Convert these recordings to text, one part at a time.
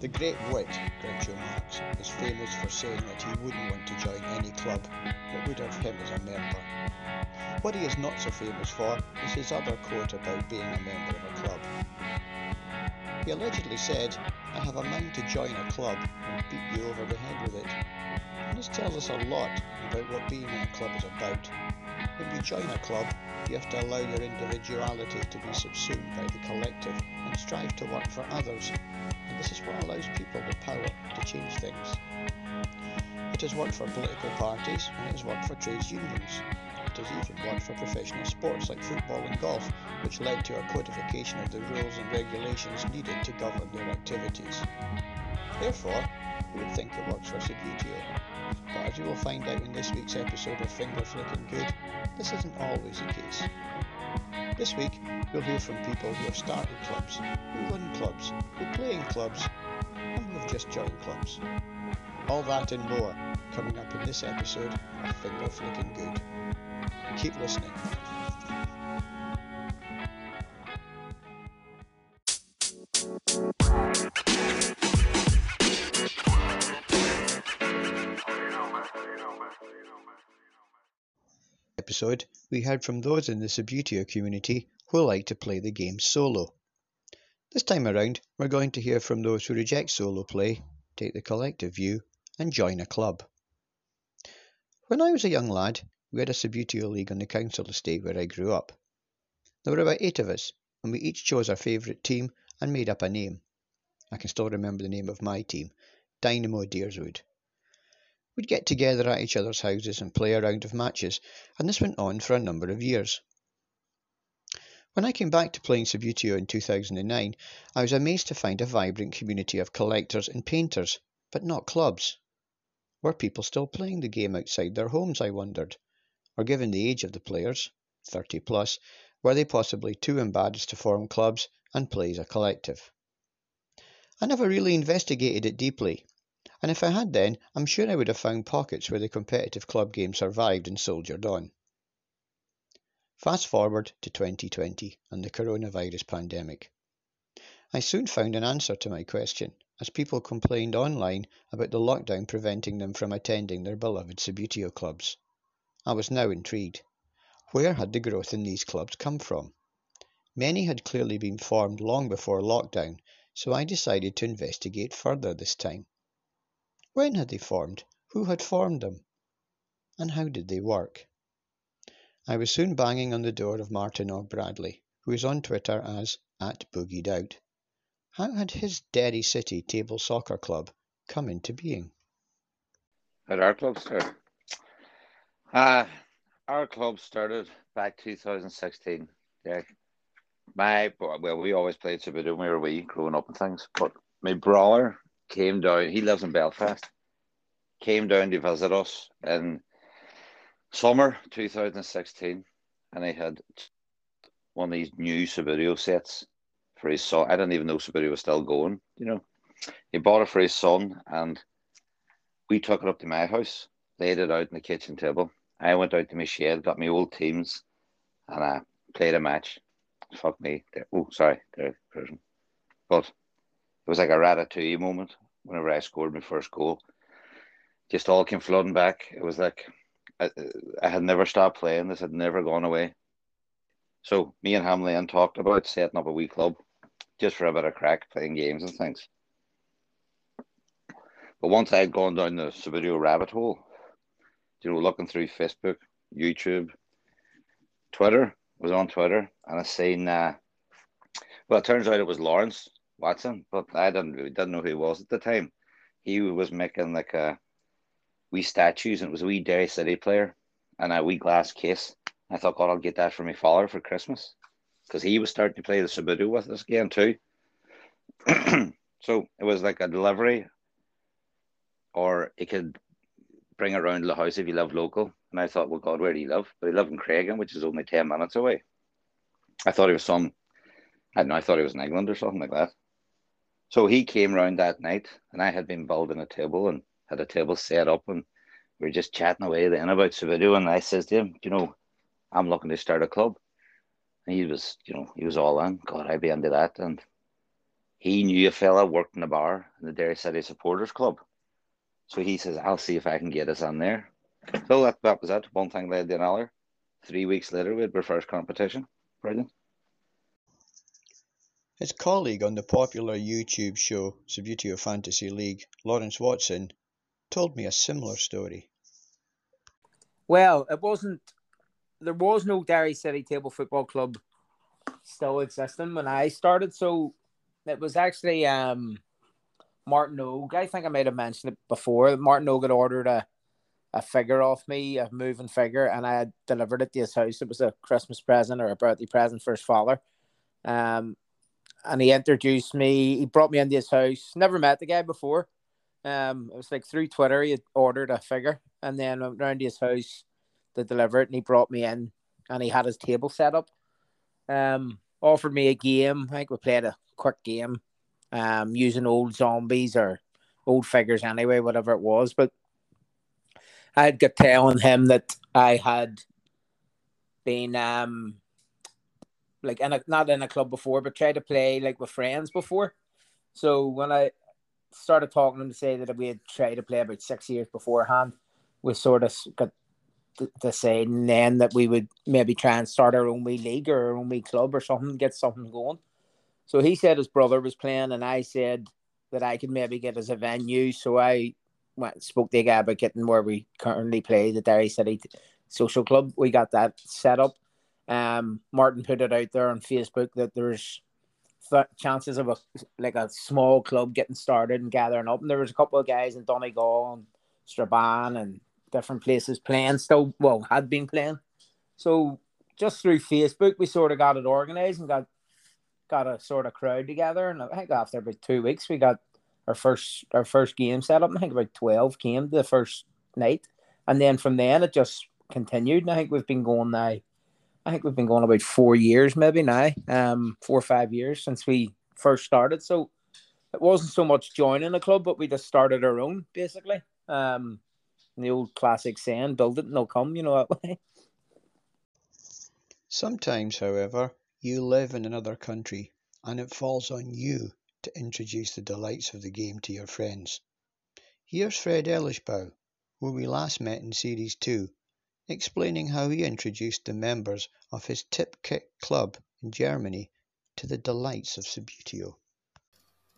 The great wit, Groucho Marx, is famous for saying that he wouldn't want to join any club that would have him as a member. What he is not so famous for is his other quote about being a member of a club. He allegedly said, I have a mind to join a club and beat you over the head with it. And this tells us a lot about what being in a club is about. When you join a club, you have to allow your individuality to be subsumed by the collective and strive to work for others. This is what allows people the power to change things. It has worked for political parties and it has worked for trades unions. It has even worked for professional sports like football and golf, which led to a codification of the rules and regulations needed to govern their activities. Therefore, you would think it works for Subbuteo. But as you will find out in this week's episode of Finger Flicking Good, this isn't always the case. This week, you'll hear from people who have started clubs, who run clubs, who play in clubs, and who have just joined clubs. All that and more coming up in this episode of Finger Flicking Good. Keep listening. Episode, we heard from those in the Subbuteo community who like to play the game solo. This time around, we're going to hear from those who reject solo play, take the collective view, and join a club. When I was a young lad, we had a Subbuteo league on the council estate where I grew up. There were about eight of us, and we each chose our favourite team and made up a name. I can still remember the name of my team, Dynamo Deerswood. We'd get together at each other's houses and play a round of matches, and this went on for a number of years. When I came back to playing Subbuteo in 2009, I was amazed to find a vibrant community of collectors and painters, but not clubs. Were people still playing the game outside their homes, I wondered? or given the age of the players, 30 plus, were they possibly too embarrassed to form clubs and play as a collective? I never really investigated it deeply, and if I had then, I'm sure I would have found pockets where the competitive club game survived and soldiered on. Fast forward to 2020 and the coronavirus pandemic. I soon found an answer to my question, as people complained online about the lockdown preventing them from attending their beloved Subbuteo clubs. I was now intrigued. Where had the growth in these clubs come from? Many had clearly been formed long before lockdown, so I decided to investigate further this time. When had they formed? Who had formed them? And how did they work? I was soon banging on the door of Martin or Bradley, who is on Twitter as at Boogied Out. How had his Derry City Table Soccer Club come into being? At our club, sir. Uh, our club started back 2016. Yeah. My, well, we always played Subbuteo when we were wee, growing up and things. But my brother came down, he lives in Belfast, came down to visit us in summer 2016. And he had one of these new Subbuteo sets for his son. I didn't even know Subbuteo was still going, you know. He bought it for his son and we took it up to my house, laid it out on the kitchen table I went out to my shed, got my old teams, and I played a match. Fuck me. Oh, sorry, there, person. But was like a ratatouille moment whenever I scored my first goal. Just all came flooding back. It was like I, I had never stopped playing. This had never gone away. So me and Hamlin talked about setting up a wee club just for a bit of crack, playing games and things. But once I had gone down the Subbuteo rabbit hole, you know, looking through Facebook, YouTube, Twitter, was on Twitter, and I seen, uh, well, it turns out it was Lawrence Watson, but I didn't didn't know who he was at the time. He was making like a wee statues, and it was a wee Derry City player and a wee glass case. I thought, God, I'll get that for my father for Christmas because he was starting to play the Subbuteo with us again too. so it was like a delivery, or it could bring it around to the house if you live local. And I thought, well, God, where do you live? But he lived in Creggan, which is only 10 minutes away. I thought he was some, I don't know, I thought he was in England or something like that. So he came round that night and I had been building a table and had a table set up and we were just chatting away then about Subbuteo. And I says to him, you know, I'm looking to start a club. And he was, you know, he was all in. God, I'd be into that. And he knew a fella worked in a bar in the Derry City Supporters Club. So he says, I'll see if I can get us on there. So that, that was it. One thing led to another. Three weeks later, we had our first competition. Brilliant. His colleague on the popular YouTube show Subbuteo Fantasy League, Lawrence Watson, told me a similar story. Well, it wasn't. There was no Derry City Table Football Club still existing when I started, so it was actually um, Martin Og. I think I might have mentioned it before. Martin Og had ordered a a figure off me, a moving figure, and I had delivered it to his house. It was a Christmas present or a birthday present for his father. Um, and he introduced me. He brought me into his house. Never met the guy before. Um, it was like through Twitter. He ordered a figure, and then went round to his house to deliver it. And he brought me in, and he had his table set up. Um, offered me a game. I think we played a quick game, um, using old zombies or old figures anyway, whatever it was. But I had got telling him that I had been um like in a, not in a club before, but tried to play like with friends before. So when I started talking to him to say that we had tried to play about six years beforehand, we sort of got to, say then that we would maybe try and start our own wee league or our own wee club or something, get something going. So he said his brother was playing, and I said that I could maybe get us a venue. So I went spoke to the guy about getting where we currently play, the Derry City Social Club. We got that set up. Um, Martin put it out there on Facebook that there's th- chances of a like a small club getting started and gathering up. And there was a couple of guys in Donegal and Strabane and different places playing still. Well, had been playing. So just through Facebook, we sort of got it organized and got got a sort of crowd together, and I think after about two weeks, we got our first our first game set up. I think about twelve came the first night, and then from then it just continued. And I think we've been going now. I think we've been going about four years, maybe now, um, four or five years since we first started. So it wasn't so much joining a club, but we just started our own basically. Um, the old classic saying, "Build it and they'll come," you know that way. Sometimes, however, you live in another country, and it falls on you to introduce the delights of the game to your friends. Here's Fred Elishbow, who we last met in Series 2, explaining how he introduced the members of his Tip Kick club in Germany to the delights of Subbuteo.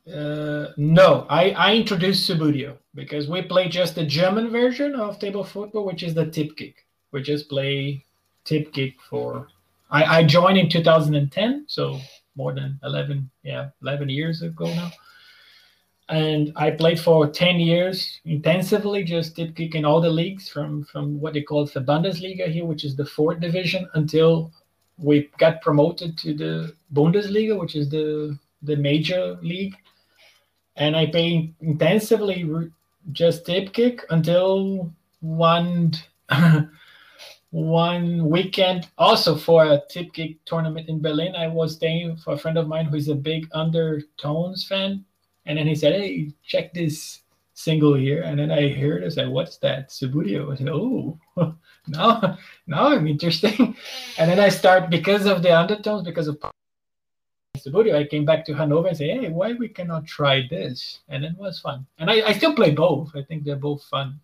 Uh, no, I, I introduced Subbuteo because we play just the German version of table football, which is the tip kick. We just play tip kick for I, I joined in 2010, so more than 11, yeah, 11 years ago now. And I played for 10 years intensively, just tip kick in all the leagues from, from what they call the Bundesliga here, which is the fourth division, until we got promoted to the Bundesliga, which is the, the major league. And I played intensively just tip kick until one one weekend also for a tip kick tournament in Berlin. I was staying for a friend of mine who's a big Undertones fan. And then he said, Hey, check this single here. And then I heard I said, What's that? Subbuteo. I said, Oh, now, now I'm interesting. And then I start because of the Undertones, because of Subbuteo, I came back to Hanover and say, Hey, why we cannot try this? And it was fun. And I, I still play both. I think they're both fun.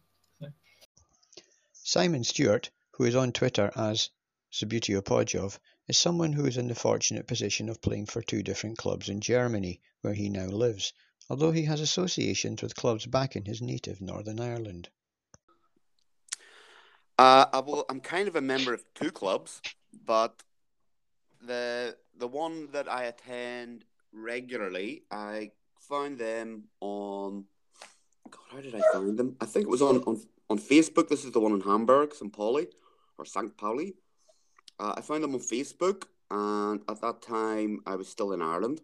Simon Stewart who is on Twitter as Subbuteo Podjov, is someone who is in the fortunate position of playing for two different clubs in Germany, where he now lives, although he has associations with clubs back in his native Northern Ireland. Uh, well, I'm kind of a member of two clubs, but the the one that I attend regularly, I found them on. God, how did I find them? I think it was on on, on Facebook. This is the one in Hamburg, St. Pauli or St. Pauli. Uh, I found them on Facebook, and at that time I was still in Ireland,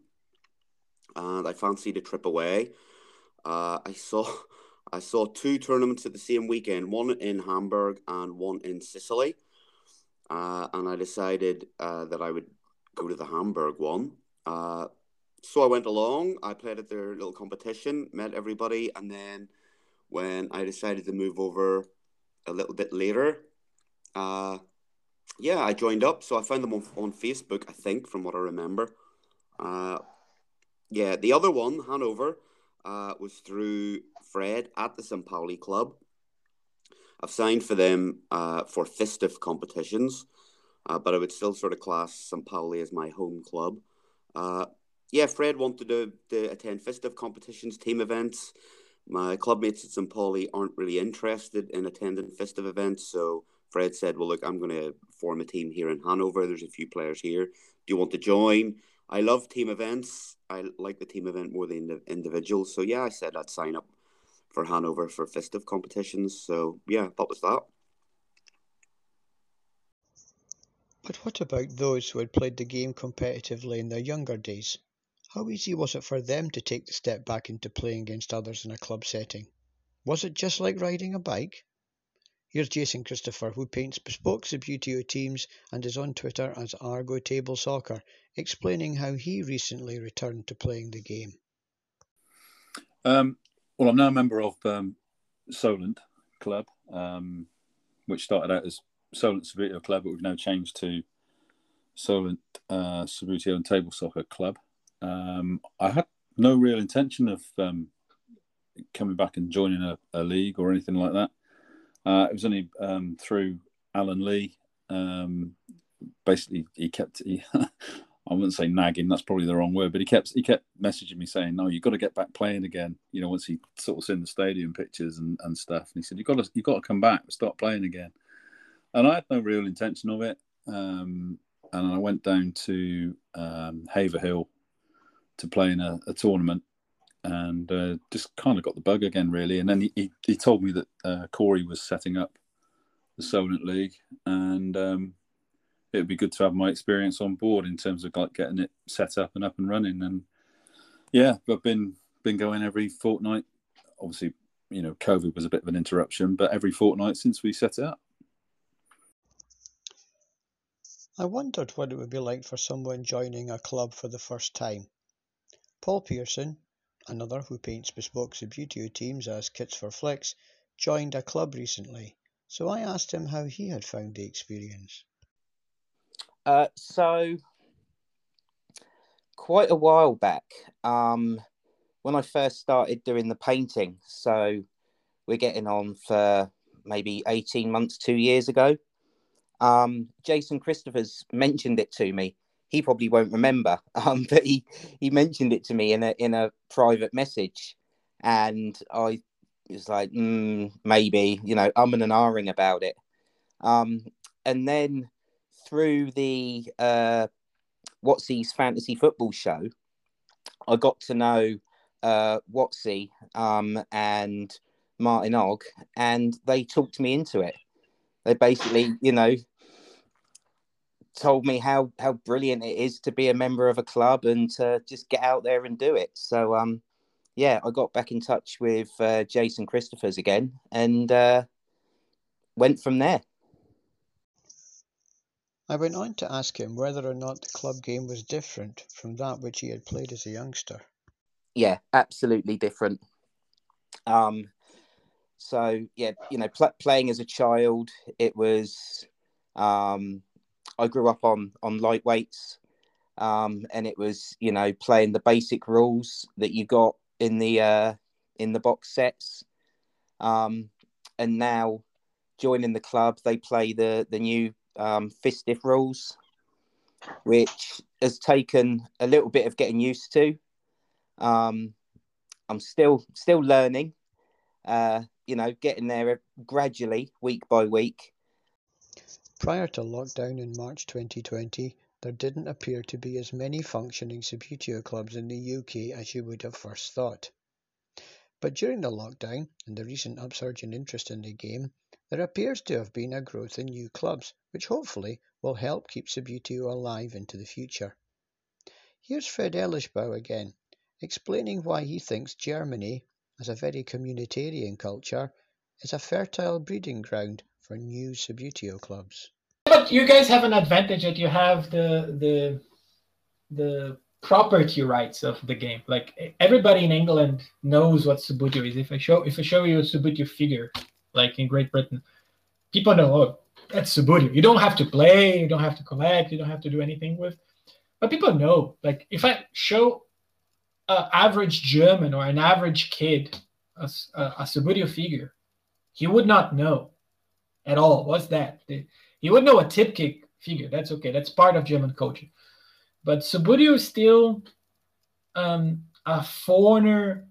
and I fancied a trip away. Uh, I saw I saw two tournaments at the same weekend, one in Hamburg and one in Sicily, uh, and I decided uh, that I would go to the Hamburg one. Uh, so I went along. I played at their little competition, met everybody, and then when I decided to move over a little bit later, uh, yeah, I joined up. So I found them on, on Facebook, I think, from what I remember. Uh, yeah, the other one, Hanover, uh, was through Fred at the St. Pauli Club. I've signed for them uh, for FISTF competitions, uh, but I would still sort of class St. Pauli as my home club. Uh, yeah, Fred wanted to, to attend FISTF competitions, team events. My clubmates at St. Pauli aren't really interested in attending FISTF events, so Fred said, Well, look, I'm going to form a team here in Hanover. There's a few players here. Do you want to join? I love team events. I like the team event more than the individual. So, yeah, I said I'd sign up for Hanover for FISTF competitions. So, yeah, that was that. But what about those who had played the game competitively in their younger days? How easy was it for them to take the step back into playing against others in a club setting? Was it just like riding a bike? Here's Jason Christopher, who paints bespoke Subbuteo teams and is on Twitter as Argo Table Soccer, explaining how he recently returned to playing the game. Um, well, I'm now a member of um, Solent Club, um, which started out as Solent Subbuteo Club, but we've now changed to Solent uh, Subbuteo and Table Soccer Club. Um, I had no real intention of um, coming back and joining a, a league or anything like that. Uh, it was only um, through Alan Lee. Um, basically, he kept. He, I wouldn't say nagging. That's probably the wrong word, but he kept he kept messaging me saying, "No, you've got to get back playing again." You know, once he sort of seen the stadium pictures and, and stuff, and he said, "You've got to you've got to come back, start playing again." And I had no real intention of it. Um, and I went down to um, Haverhill to play in a, a tournament and uh, just kind of got the bug again, really. And then he, he, he told me that uh, Corey was setting up the Solent League, and um, it would be good to have my experience on board in terms of like getting it set up and up and running. And yeah, I've been been going every fortnight. Obviously, you know, COVID was a bit of an interruption, but every fortnight since we set it up. I wondered what it would be like for someone joining a club for the first time. Paul Pearson, another who paints bespoke Subbuteo teams as kits for flicks, joined a club recently, so I asked him how he had found the experience. Uh, so, quite a while back, um, when I first started doing the painting, so we're getting on for maybe 18 months, two years ago. Um, Jason Christophers mentioned it to me he probably won't remember, um, but he he mentioned it to me in a in a private message, and I was like, mm, maybe, you know, umming and ahhing about it. Um, and then through the uh, Watsy's fantasy football show, I got to know uh, Watsy um, and Martin Ogg, and they talked me into it. They basically, you know, told me how how brilliant it is to be a member of a club and to just get out there and do it. So um, yeah, I got back in touch with uh, Jason Christophers again and uh, went from there. I went on to ask him whether or not the club game was different from that which he had played as a youngster. Yeah, absolutely different. Um, so yeah, you know, pl- playing as a child, it was um, I grew up on on lightweights, um, and it was you know playing the basic rules that you got in the uh, in the box sets, um, and now joining the club, they play the the new um, FISTF rules, which has taken a little bit of getting used to. Um, I'm still still learning, uh, you know, getting there gradually, week by week. Prior to lockdown in March 2020, there didn't appear to be as many functioning Subbuteo clubs in the UK as you would have first thought. But during the lockdown and the recent upsurge in interest in the game, there appears to have been a growth in new clubs, which hopefully will help keep Subbuteo alive into the future. Here's Fred Elishbau again, explaining why he thinks Germany, as a very communitarian culture, is a fertile breeding ground for new Subbuteo clubs. But you guys have an advantage that you have the the the property rights of the game. Like everybody in England knows what Subbuteo is. If I show if I show you a Subbuteo figure, like in Great Britain, people know oh that's Subbuteo. You don't have to play, you don't have to collect, you don't have to do anything with. But people know. Like if I show an average German or an average kid, a, a, a figure, he would not know at all. What's that? He would know a tip kick figure. That's okay. That's part of German culture. But Subbuteo is still um, a foreigner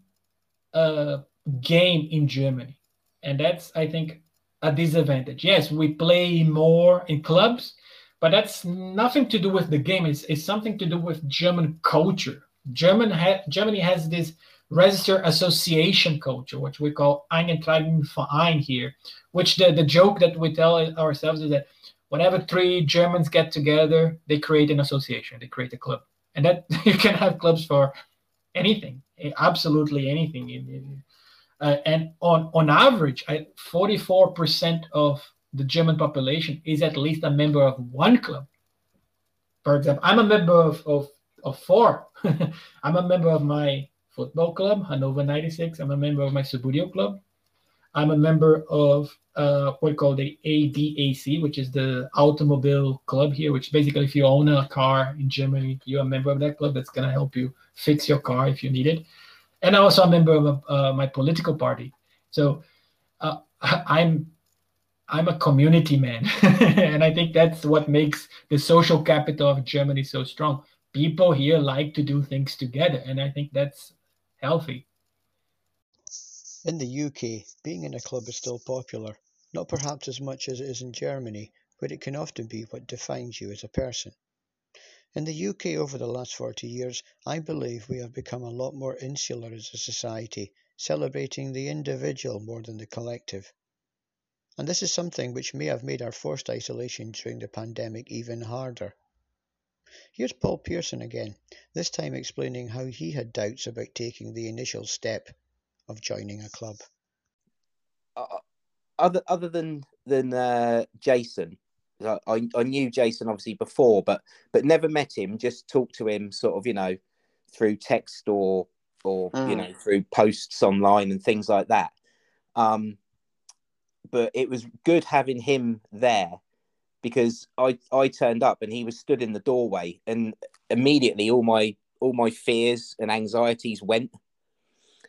uh, game in Germany. And that's, I think, a disadvantage. Yes, we play more in clubs, but that's nothing to do with the game. It's, it's something to do with German culture. German ha- Germany has this register association culture, which we call Eingetragen Verein here, which the, the joke that we tell ourselves is that whenever three Germans get together, they create an association, they create a club. And that you can have clubs for anything, absolutely anything. Uh, and on, on average, 44% of the German population is at least a member of one club. For example, I'm a member of, of, of four. I'm a member of my football club, Hannover 96. I'm a member of my Subbuteo club. I'm a member of uh, what we call the ADAC, which is the automobile club here, which basically if you own a car in Germany, you're a member of that club that's going to help you fix your car if you need it. And I'm also a member of uh, my political party. So uh, I'm I'm a community man, and I think that's what makes the social capital of Germany so strong. People here like to do things together, and I think that's healthy. In the UK, being in a club is still popular, not perhaps as much as it is in Germany, but it can often be what defines you as a person. In the UK over the last 40 years, I believe we have become a lot more insular as a society, celebrating the individual more than the collective. And this is something which may have made our forced isolation during the pandemic even harder. Here's Paul Pearson again, this time explaining how he had doubts about taking the initial step of joining a club? Uh, other other than than uh, Jason, I, I knew Jason obviously before, but but never met him. Just talked to him, sort of, you know, through text or or mm. you know through posts online and things like that. Um, but it was good having him there because I I turned up and he was stood in the doorway, and immediately all my all my fears and anxieties went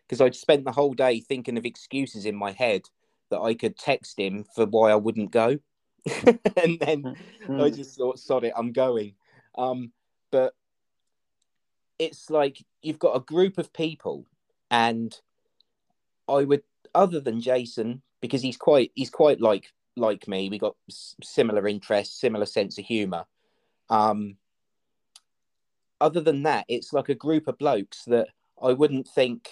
because I'd spent the whole day thinking of excuses in my head that I could text him for why I wouldn't go. and then mm-hmm. I just thought, sod it, I'm going. Um, but it's like you've got a group of people, and I would, other than Jason, because he's quite, he's quite like like me. We got similar interests, similar sense of humor. Um, other than that, it's like a group of blokes that I wouldn't think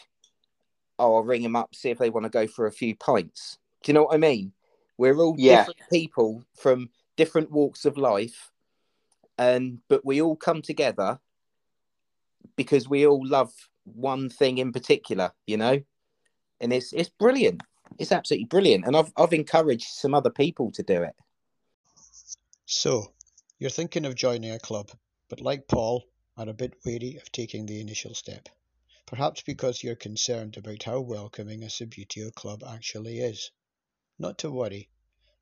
oh, I'll ring them up, see if they want to go for a few pints. Do you know what I mean? We're all yeah. different people from different walks of life, and but we all come together because we all love one thing in particular, you know, and it's it's brilliant. It's absolutely brilliant, and I've I've encouraged some other people to do it. So, you're thinking of joining a club, but like Paul, are a bit wary of taking the initial step perhaps because you're concerned about how welcoming a Subbuteo club actually is. Not to worry.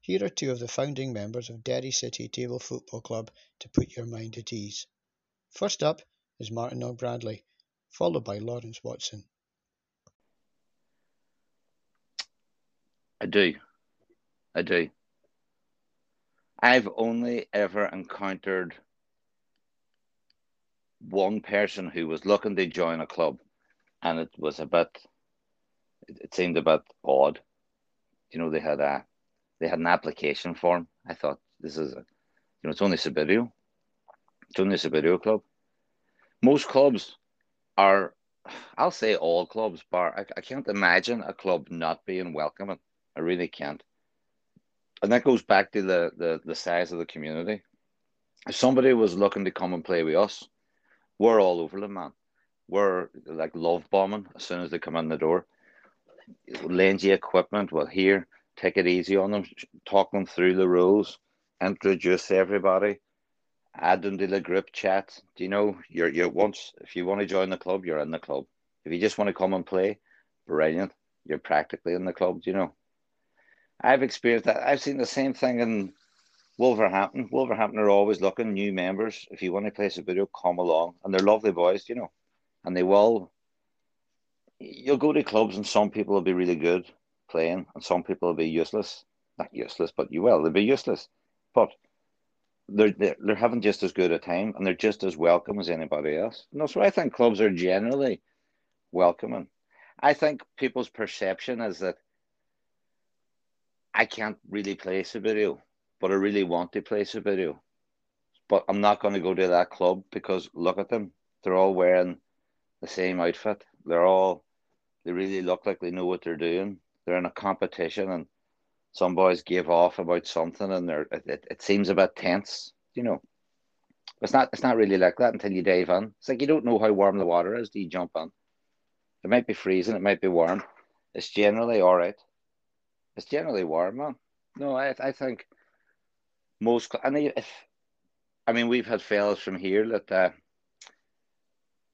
Here are two of the founding members of Derry City Table Football Club to put your mind at ease. First up is Martin O'Bradley, followed by Lawrence Watson. I do. I do. I've only ever encountered one person who was looking to join a club and it was a bit. It, seemed a bit odd. You know, they had a they had an application form. I thought this is, a, you know, it's only Subbuteo. It's only a Subbuteo club. Most clubs are, I'll say all clubs, bar. I, I can't imagine a club not being welcoming. I really can't. And that goes back to the, the, the size of the community. If somebody was looking to come and play with us, we're all over them, man we're like love bombing as soon as they come in the door. Lend you equipment, well, here, take it easy on them, talk them through the rules, introduce everybody, add them to the group chat. Do you know you're you're once if you want to join the club, you're in the club. If you just want to come and play, brilliant. You're practically in the club, do you know? I've experienced that. I've seen the same thing in Wolverhampton. Wolverhampton are always looking new members. If you want to play a video, come along, and they're lovely boys, you know and they will you'll go to clubs and some people will be really good playing and some people will be useless. Not useless, but you will. They'll be useless. But they're, they're, they're having just as good a time and they're just as welcome as anybody else. No, so I think clubs are generally welcoming. I think people's perception is that I can't really play Subbuteo, but I really want to play Subbuteo. But I'm not going to go to that club because look at them. They're all wearing the same outfit. They're all, they really look like they know what they're doing. They're in a competition and some boys give off about something and they're, it, it seems a bit tense, you know. It's not, it's not really like that until you dive in. It's like you don't know how warm the water is. Do you jump in? It might be freezing, it might be warm. It's generally all right. It's generally warm, man. No, I, I think most, and if, I mean, we've had fellas from here that uh,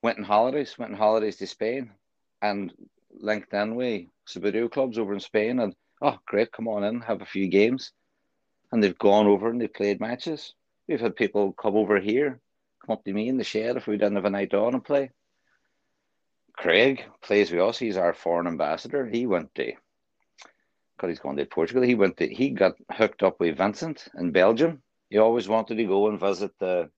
went on holidays, went on holidays to Spain and linked in with Subbuteo clubs over in Spain. And oh, great, come on in, have a few games. And they've gone over and they've played matches. We've had people come over here, come up to me in the shed if we didn't have a night on and play. Craig plays with us. He's our foreign ambassador. He went to, because he's going to Portugal. He went to, he got hooked up with Vincent in Belgium. He always wanted to go and visit the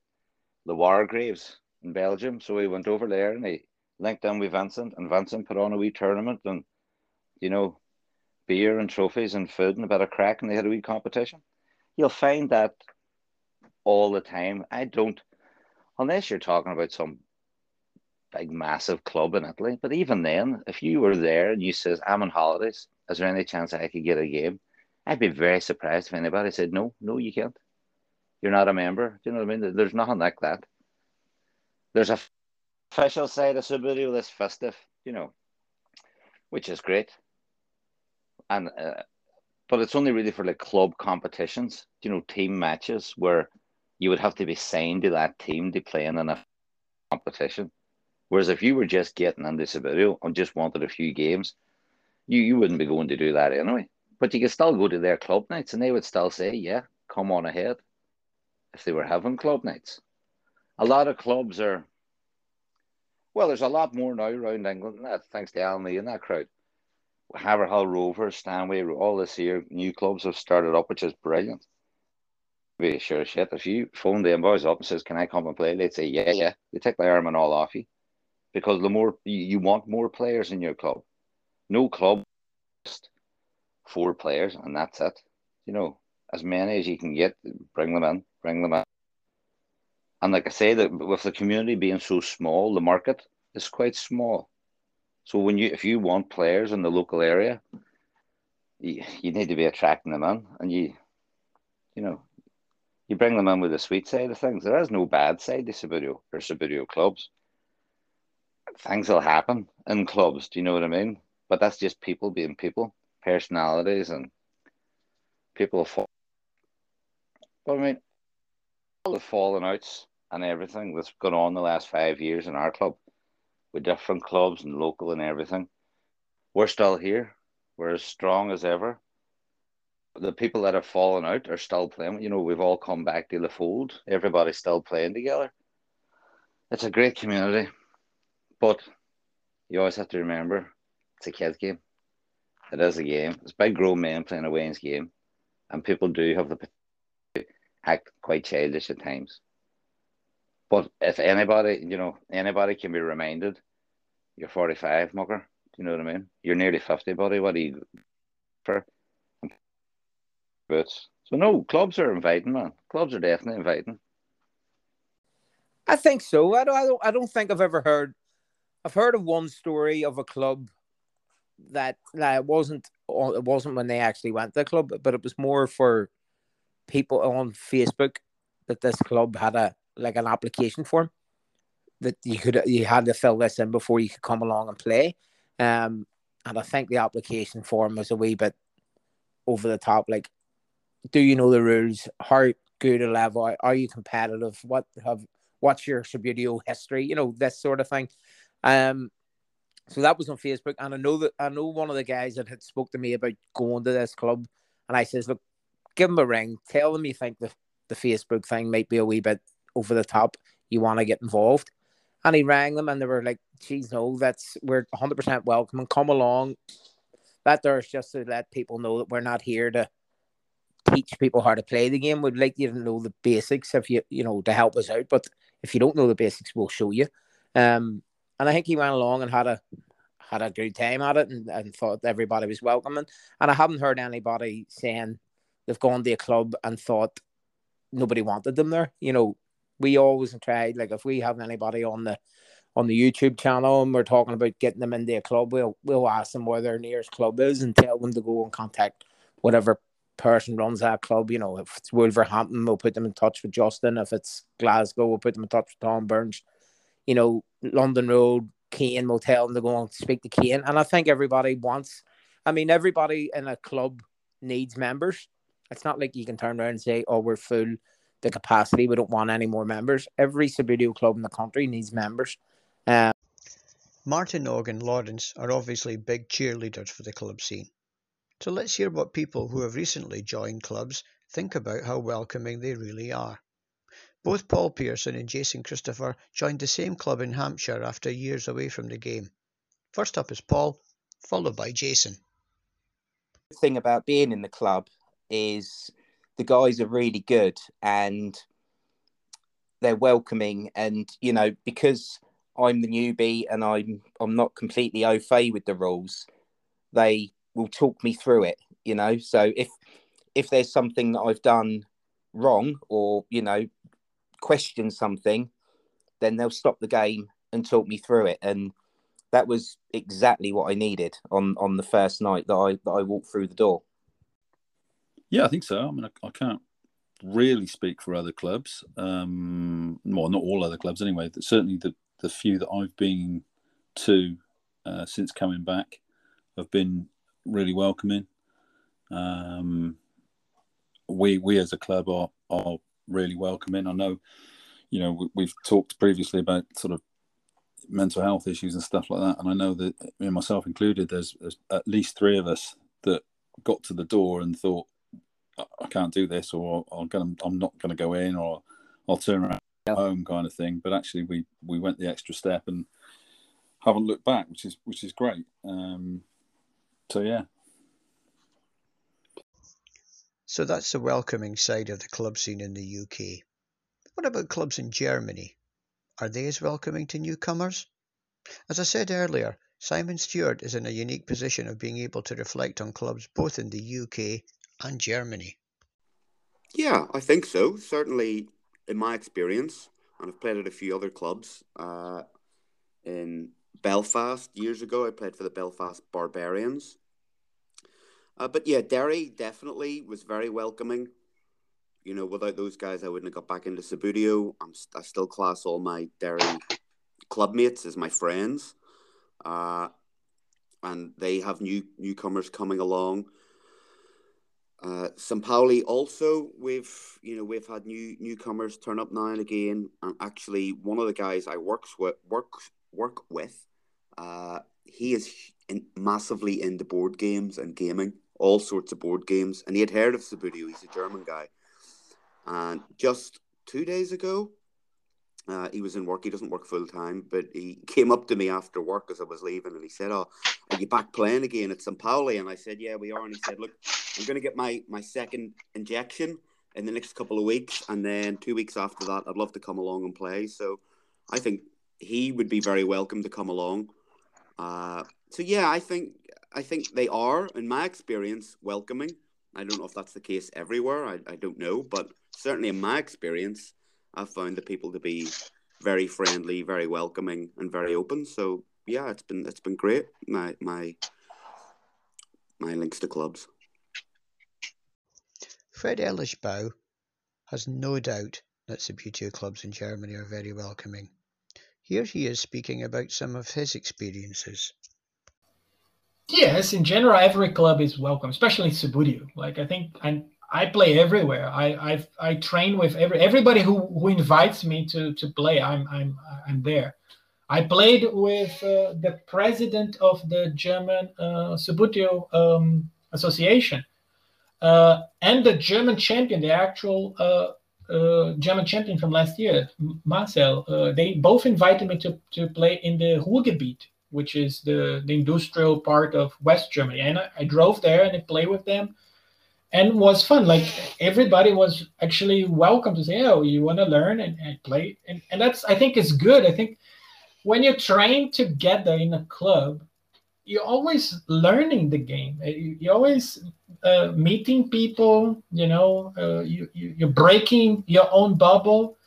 the war graves in Belgium. So he went over there and he linked in with Vincent, and Vincent put on a wee tournament and, you know, beer and trophies and food and a bit of crack, and they had a wee competition. You'll find that all the time. I don't, unless you're talking about some big, massive club in Italy. But even then, if you were there and you says, I'm on holidays, is there any chance I could get a game? I'd be very surprised if anybody said, no, no, you can't. You're not a member. Do you know what I mean? There's nothing like that. There's a official side of Subbuteo that's FISTF, you know, which is great. And, uh, but it's only really for like club competitions, you know, team matches where you would have to be signed to that team to play in a competition. Whereas if you were just getting into Subbuteo and just wanted a few games, you, you wouldn't be going to do that anyway. But you could still go to their club nights and they would still say, yeah, come on ahead if they were having club nights. A lot of clubs are, well, there's a lot more now around England, thanks to Alan Lee and that crowd. Haverhill Rovers, Stanway, all this here, new clubs have started up, which is brilliant. Be sure shit. If you phone them boys up and says, Can I come and play? They'd say, Yeah, yeah. They take my arm and all off you because the more you want more players in your club. No club, just four players, and that's it. You know, as many as you can get, bring them in, bring them in. And like I say, that with the community being so small, the market is quite small. So when you, if you want players in the local area, you, you need to be attracting them in, and you, you know, you bring them in with the sweet side of things. There is no bad side to Subbuteo or Subbuteo clubs things will happen in clubs. Do you know what I mean? But that's just people being people, personalities, and people fall. But I mean, all the falling outs and everything that's gone on the last five years in our club, with different clubs and local and everything, we're still here. We're as strong as ever. The people that have fallen out are still playing. You know, we've all come back to the fold. Everybody's still playing together. It's a great community. But you always have to remember it's a kids game. It is a game. It's big grown men playing a Wayne's game, and people do have the act quite childish at times. But if anybody, you know, anybody can be reminded, you're 45, mucker. Do you know what I mean? You're nearly 50, buddy. What do you for? Boots. So no, clubs are inviting, man. Clubs are definitely inviting. I think so. I don't. I don't. I don't think I've ever heard I've heard of one story of a club that that it wasn't it wasn't when they actually went to the club, but it was more for people on Facebook that this club had a like an application form that you could you had to fill this in before you could come along and play. Um, and I think the application form was a wee bit over the top. Like, do you know the rules? How good a level are you competitive? What have what's your Subbuteo history? You know this sort of thing. Um, so that was on Facebook, and I know that I know one of the guys that had spoke to me about going to this club, and I says, look, give them a ring, tell them you think the the Facebook thing might be a wee bit over the top. You want to get involved, and he rang them, and they were like geez, no, that's we're 100 percent welcome and come along. That there's just to let people know that we're not here to teach people how to play the game. We'd like you to know the basics if you you know to help us out. But if you don't know the basics, we'll show you. Um, and I think he went along and had a had a good time at it and, and thought everybody was welcoming. And I haven't heard anybody saying they've gone to a club and thought nobody wanted them there. You know, we always tried like if we have anybody on the on the YouTube channel and we're talking about getting them into a club, we'll we'll ask them where their nearest club is and tell them to go and contact whatever person runs that club. You know, if it's Wolverhampton, we'll put them in touch with Justin. If it's Glasgow, we'll put them in touch with Tom Burns. You know, London Road, Kane, tell them to go and speak to Kane. And I think everybody wants, I mean, everybody in a club needs members. It's not like you can turn around and say, oh, we're full the capacity. We don't want any more members. Every Subbuteo club in the country needs members. Um, Martin and Lawrence are obviously big cheerleaders for the club scene. So let's hear what people who have recently joined clubs think about how welcoming they really are. Both Paul Pearson and Jason Christopher joined the same club in Hampshire after years away from the game. First up is Paul, followed by Jason. The thing about being in the club is the guys are really good and they're welcoming and you know because I'm the newbie and I'm I'm not completely au fait with the rules, they will talk me through it, you know. So if if there's something that I've done wrong or, you know, question something, then they'll stop the game and talk me through it. And that was exactly what I needed on on the first night that I that I walked through the door. Yeah, I think so. I mean, I, I can't really speak for other clubs. Um, well, not all other clubs anyway. Certainly, the the few that I've been to uh, since coming back have been really welcoming. Um, we we as a club are are really welcoming. I know, you know, we, have talked previously about sort of mental health issues and stuff like that, and I know that me myself included, there's, there's at least three of us that got to the door and thought, I can't do this, or I'm gonna, I'm not going to go in, or I'll turn around home, kind of thing. But actually, we we went the extra step and haven't looked back, which is which is great. Um, so yeah. So that's the welcoming side of the club scene in the UK. What about clubs in Germany? Are they as welcoming to newcomers? As I said earlier, Simon Stewart is in a unique position of being able to reflect on clubs both in the UK and Germany. Yeah, I think so. Certainly, in my experience, and I've played at a few other clubs. Uh, in Belfast years ago. I played for the Belfast Barbarians. Uh, but yeah, Derry definitely was very welcoming. You know, without those guys, I wouldn't have got back into Subbuteo. I'm I still class all my Derry clubmates as my friends, uh, and they have new newcomers coming along. Uh, St. Pauli also we've you know we've had new newcomers turn up now and again, and actually one of the guys I works with works work with uh, he is in, massively into board games and gaming, all sorts of board games. And he had heard of Subbuteo. He's a German guy. And just two days ago, uh, he was in work. He doesn't work full time, but he came up to me after work as I was leaving, and he said, "Oh, are you back playing again at St. Pauli?" And I said, "Yeah, we are." And he said, "Look, I'm going to get my my second injection in the next couple of weeks, and then two weeks after that, I'd love to come along and play." So, I think he would be very welcome to come along. Uh, so yeah, I think I think they are, in my experience, welcoming. I don't know if that's the case everywhere. I, I don't know, but certainly in my experience, I've found the people to be very friendly, very welcoming, and very open. So yeah, it's been it's been great. My my my links to clubs. Fred Elishbau has no doubt that Subbuteo clubs in Germany are very welcoming. Here he is speaking about some of his experiences. Yes, in general, every club is welcome, especially Subbuteo. Like I think, and I play everywhere. I i I train with every everybody who, who invites me to to play. I'm I'm I'm there. I played with uh, the president of the German uh, Subbuteo um, Association uh, and the German champion, the actual uh, uh, German champion from last year, Marcel, uh, they both invited me to, to play in the Ruhrgebiet, which is the, the industrial part of West Germany. And I, I drove there and I played with them and was fun. Like everybody was actually welcome to say, "Oh, you want to learn and, and play," and, and that's I think is good. I think when you train together in a club, you're always learning the game. Uh, you're always uh, meeting people. You know, uh, you, you you're breaking your own bubble,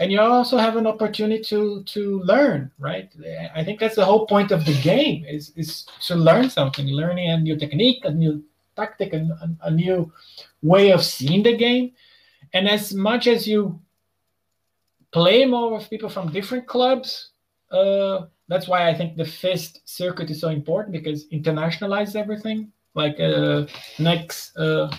and you also have an opportunity to to learn. Right? I think that's the whole point of the game is is to learn something, learning a new technique, a new tactic, a, a new way of seeing the game. And as much as you play more with people from different clubs, uh, that's why I think the FISTF circuit is so important because internationalize everything. Like uh, next uh,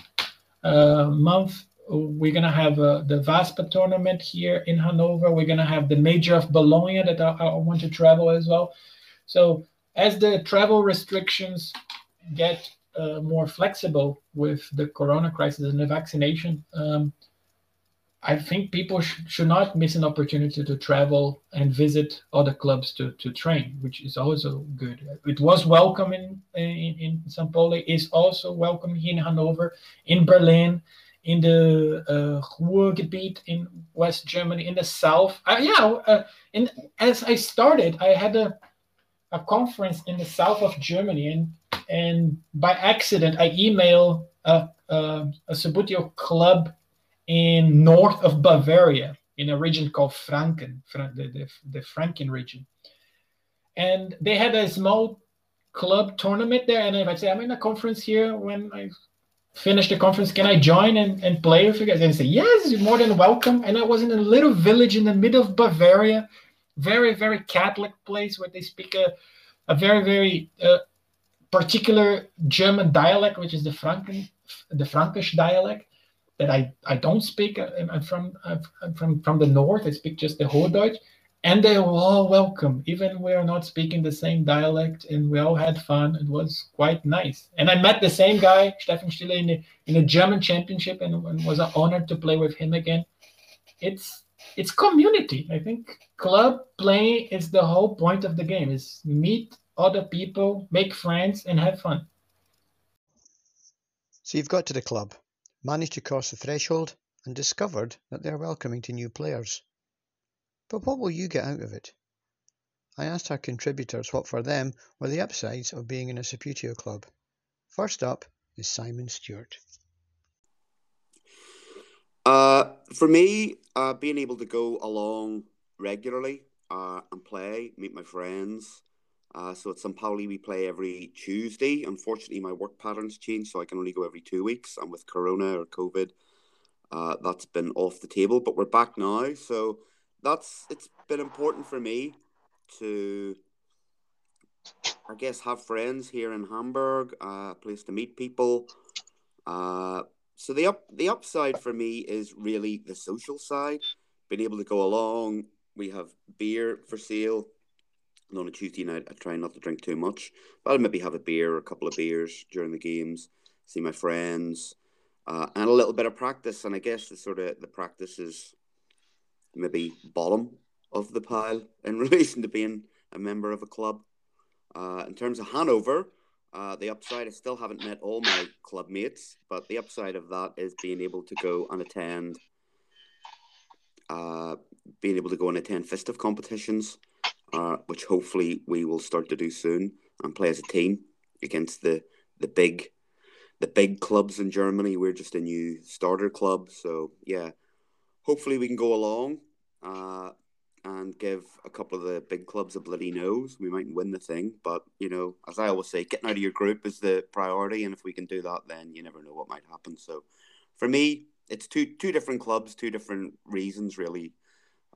uh, month, we're gonna have uh, the WASPA tournament here in Hanover. We're gonna have the Major of Bologna that I, I want to travel as well. So as the travel restrictions get uh, more flexible with the corona crisis and the vaccination, um, I think people sh- should not miss an opportunity to travel and visit other clubs to, to train, which is also good. It was welcome in in, in St. Pauli, is also welcome here in Hanover, in Berlin, in the uh, Ruhrgebiet in West Germany, in the south. Uh, yeah, uh, and as I started, I had a a conference in the south of Germany, and and by accident I emailed a, a, a Subbuteo club in north of Bavaria in a region called Franken, the, the, the Franken region. And they had a small club tournament there. And if I say, I'm in a conference here, when I finish the conference, can I join and, and play with you guys? And say, yes, you're more than welcome. And I was in a little village in the middle of Bavaria, very, very Catholic place where they speak a, a very, very uh, particular German dialect, which is the Franken, the Frankish dialect that I, I don't speak. I'm from I'm from from the north. I speak just the whole Hochdeutsch, and they were all welcome. Even we are not speaking the same dialect, and we all had fun. It was quite nice. And I met the same guy, Stefan Stille, in the in German Championship, and, and was honored to play with him again. It's it's community. I think club play is the whole point of the game. Is meet other people, make friends, and have fun. So you've got to the club managed to cross the threshold, and discovered that they are welcoming to new players. But what will you get out of it? I asked our contributors what for them were the upsides of being in a Subbuteo club. First up is Simon Stewart. Uh, for me, uh, being able to go along regularly uh, and play, meet my friends, uh, so at St. Pauli, we play every Tuesday. Unfortunately, my work patterns change, so I can only go every two weeks. And with Corona or COVID, uh, that's been off the table. But we're back now, so that's it's been important for me to, I guess, have friends here in Hamburg, uh, a place to meet people. Uh, so the up the upside for me is really the social side, being able to go along. We have beer for sale and on a Tuesday night, I try not to drink too much. But I'll maybe have a beer or a couple of beers during the games, see my friends, uh, and a little bit of practice. And I guess the sort of the practice is maybe bottom of the pile in relation to being a member of a club. Uh, in terms of Hanover, uh, the upside, I still haven't met all my club mates, but the upside of that is being able to go and attend, uh, being able to go and attend FISTF competitions uh, which hopefully we will start to do soon and play as a team against the the big the big clubs in Germany. We're just a new starter club, so yeah, hopefully we can go along uh, and give a couple of the big clubs a bloody nose. We might win the thing, but you know, as I always say, getting out of your group is the priority, and if we can do that, then you never know what might happen. So, for me, it's two two different clubs, two different reasons, really.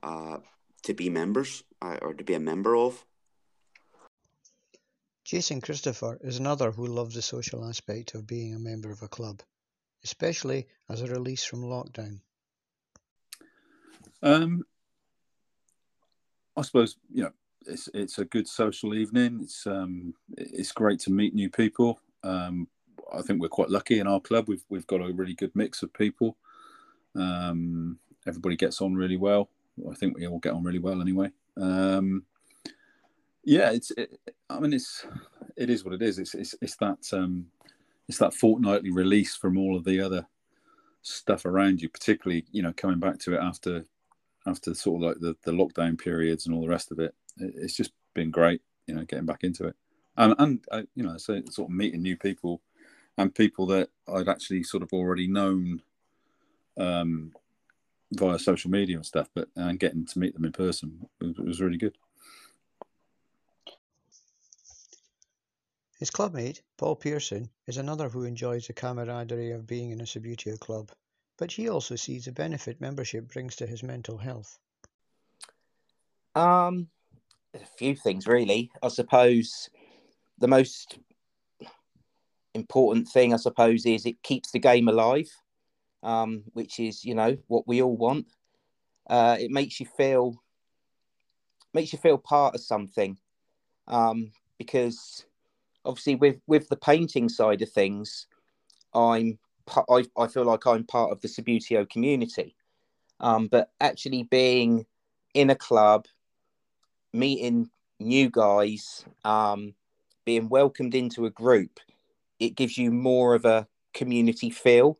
Uh, to be members uh, or to be a member of. Jason Christopher is another who loves the social aspect of being a member of a club, especially as a release from lockdown. Um, I suppose you know it's it's a good social evening. It's um, it's great to meet new people. Um, I think we're quite lucky in our club. We've we've got a really good mix of people. Um, everybody gets on really well. I think we all get on really well anyway. Um, yeah, it's. It, I mean, it's. It is what it is. It's. It's, it's that. Um, it's that fortnightly release from all of the other stuff around you, particularly you know coming back to it after after sort of like the, the lockdown periods and all the rest of it. It's just been great, you know, getting back into it, and and uh, you know, so sort of meeting new people and people that I'd actually sort of already known um, via social media and stuff, but and getting to meet them in person was, was really good. His clubmate, Paul Pearson, is another who enjoys the camaraderie of being in a Subbuteo club, but he also sees the benefit membership brings to his mental health. Um, a few things really. I suppose the most important thing, I suppose, is it keeps the game alive, um, which is you know what we all want. Uh, it makes you feel makes you feel part of something, um, because obviously with with the painting side of things, I'm I, I feel like I'm part of the Subbuteo community, um, but actually being in a club, meeting new guys, um, being welcomed into a group it gives you more of a community feel.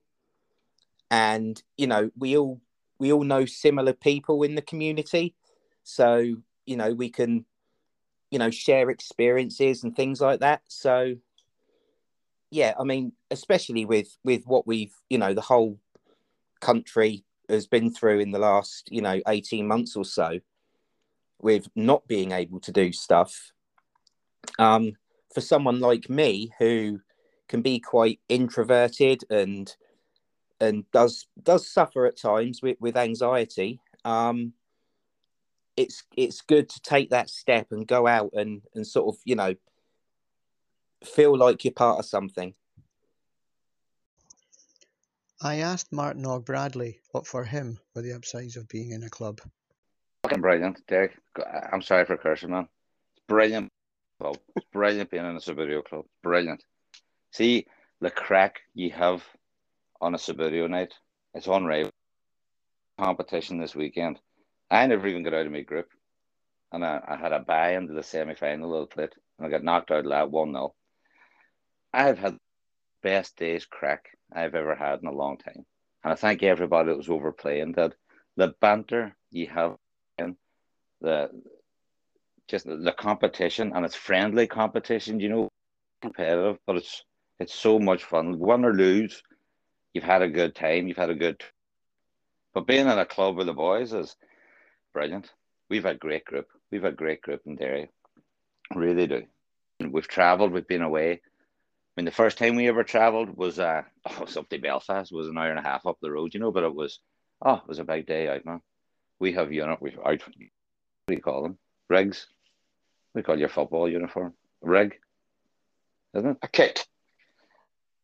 And you know we all we all know similar people in the community. So you know we can you know share experiences and things like that. So yeah i mean especially with with what we've you know the whole country has been through in the last you know 18 months or so with not being able to do stuff um for someone like me who can be quite introverted and and does does suffer at times with, with anxiety um it's it's good to take that step and go out and and sort of you know feel like you're part of something I asked Martin Og Bradley what for him were the upsides of being in a club. Fucking brilliant, Derek. I'm sorry for cursing, man. It's brilliant. It's brilliant being in a Subbuteo club. Brilliant. See the crack you have on a Subbuteo night. It's unreal. Competition this weekend. I never even got out of my group. And I, I had a bye into the semi final of the plate. And I got knocked out that 1 0. I've had the best days crack I've ever had in a long time. And I thank everybody that was overplaying that. The banter you have in the just the, competition and it's friendly competition, you know, competitive, but it's it's so much fun. Win or lose, you've had a good time. You've had a good. But being in a club with the boys is brilliant. We've had great group. We've had great group in Derry. Really do. We've travelled. We've been away. I mean, the first time we ever travelled was uh, oh, it was up to Belfast. It was an hour and a half up the road, you know. But it was oh, it was a big day out, man. We have unit. We've out. What do you call them? Rigs. We call your football uniform rig, isn't it? A kit.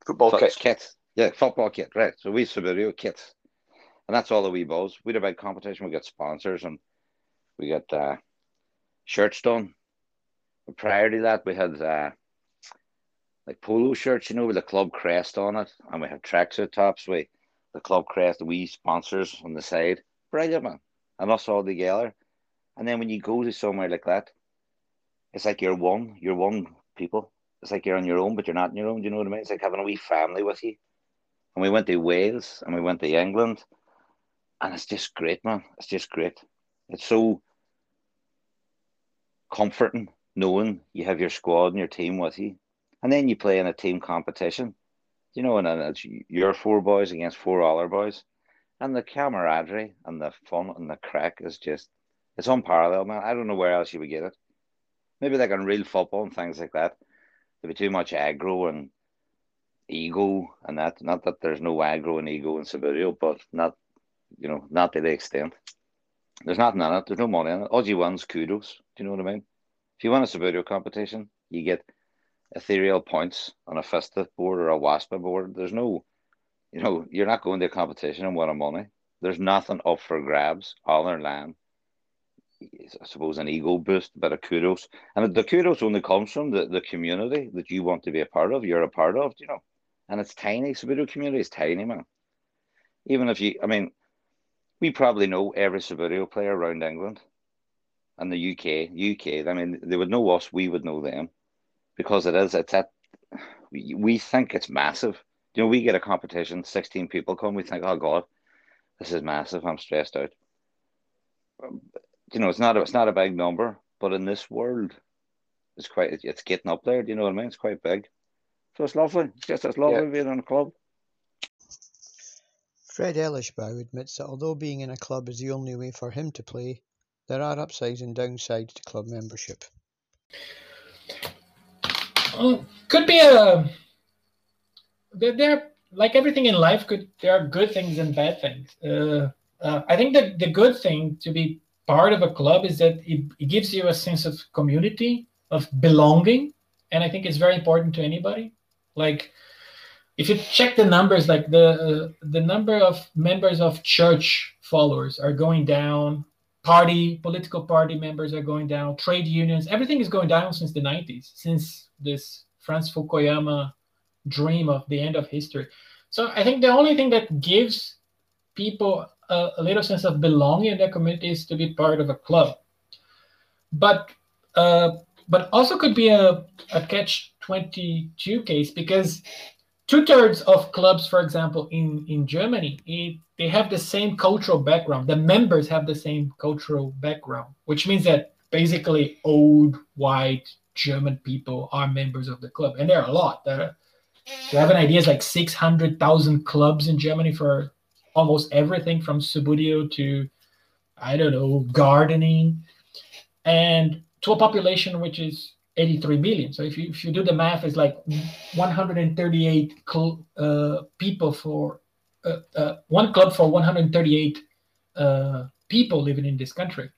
Football Foot- kit. kit. Yeah, football kit, right. So we Subbuteo kits. And that's all the wee balls. We had a big competition, we got sponsors and we got uh, shirts done. But prior to that we had uh, like polo shirts, you know, with the club crest on it. And we had tracksuit tops with the club crest, the wee sponsors on the side. Brilliant man. And us all together. And then when you go to somewhere like that, it's like you're one, you're one people it's like you're on your own, but you're not on your own. Do you know what I mean? It's like having a wee family with you. And we went to Wales and we went to England, and it's just great, man. It's just great. It's so comforting knowing you have your squad and your team with you, and then you play in a team competition. You know, and it's your four boys against four other boys, and the camaraderie and the fun and the crack is just it's unparalleled, man. I don't know where else you would get it. Maybe like on real football and things like that there'd be too much aggro and ego and that. Not that there's no aggro and ego in Subbuteo, but not you know, not to the extent. There's nothing in it, there's no money in it. All you want's kudos. Do you know what I mean? If you win a Subbuteo competition, you get ethereal points on a FISTF board or a WASPA board. There's no you know, you're not going to a competition and winning money. There's nothing up for grabs other than I suppose an ego boost, a bit of kudos, and the kudos only comes from the, the community that you want to be a part of. You're a part of, you know, and it's tiny. Subbuteo community is tiny, man. Even if you, I mean, we probably know every Subbuteo player around England and the UK. UK, I mean, they would know us, we would know them because it is, it's that we, we think it's massive. You know, we get a competition, 16 people come, we think, oh God, this is massive. I'm stressed out. Um, you know, it's not, a, it's not a big number, but in this world, it's quite, it's getting up there. Do you know what I mean? It's quite big. So it's lovely. It's just, it's lovely Yeah. being in a club. Fred Elishbow admits that although being in a club is the only way for him to play, there are upsides and downsides to club membership. Could be a there, there like everything in life could there are good things and bad things. Uh, uh, i think that the good thing to be part of a club is that it, it gives you a sense of community of belonging and i think it's very important to anybody. Like if you check the numbers like the uh, the number of members of church followers are going down party political party members are going down trade unions everything is going down since the 90s since this franz fukuyama dream of the end of history. So i think the only thing that gives people a, a little sense of belonging in their community is to be part of a club. But uh, but also could be a, a catch 22 case because two-thirds of clubs for example in in germany it, they have the same cultural background. The members have the same cultural background which means that basically old white german people are members of the club. And there are a lot. To have an idea it's like 600000 clubs in germany for almost everything from subbuteo to i don't know gardening. And to a population which is 83 million. So if you if you do the math, it's like 138 cl- uh, people for uh, uh, one club for 138 uh, people living in this country,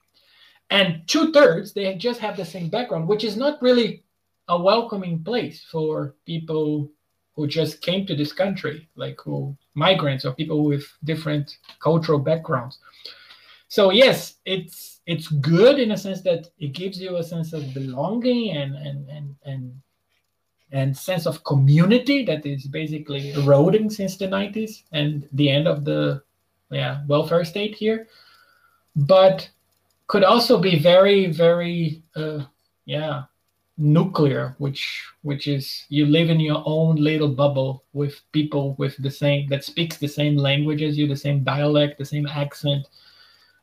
and two thirds they just have the same background, which is not really a welcoming place for people who just came to this country, like who migrants or people with different cultural backgrounds. So yes, it's it's good in a sense that it gives you a sense of belonging and and and and and sense of community that is basically eroding since the 90s and the end of the yeah welfare state here. But could also be very very uh, yeah nuclear which which is you live in your own little bubble with people with the same that speaks the same language as you the same dialect the same accent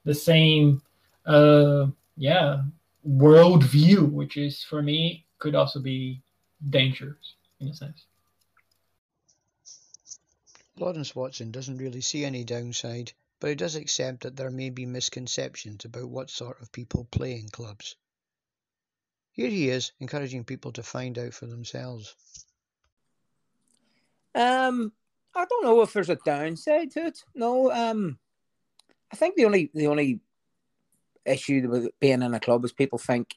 the same uh yeah worldview which is for me could also be dangerous in a sense Lawrence Watson doesn't really see any downside, but he does accept that there may be misconceptions about what sort of people play in clubs. Here he is, encouraging people to find out for themselves. Um, I don't know if there's a downside to it. No, um, I think the only the only issue with being in a club is people think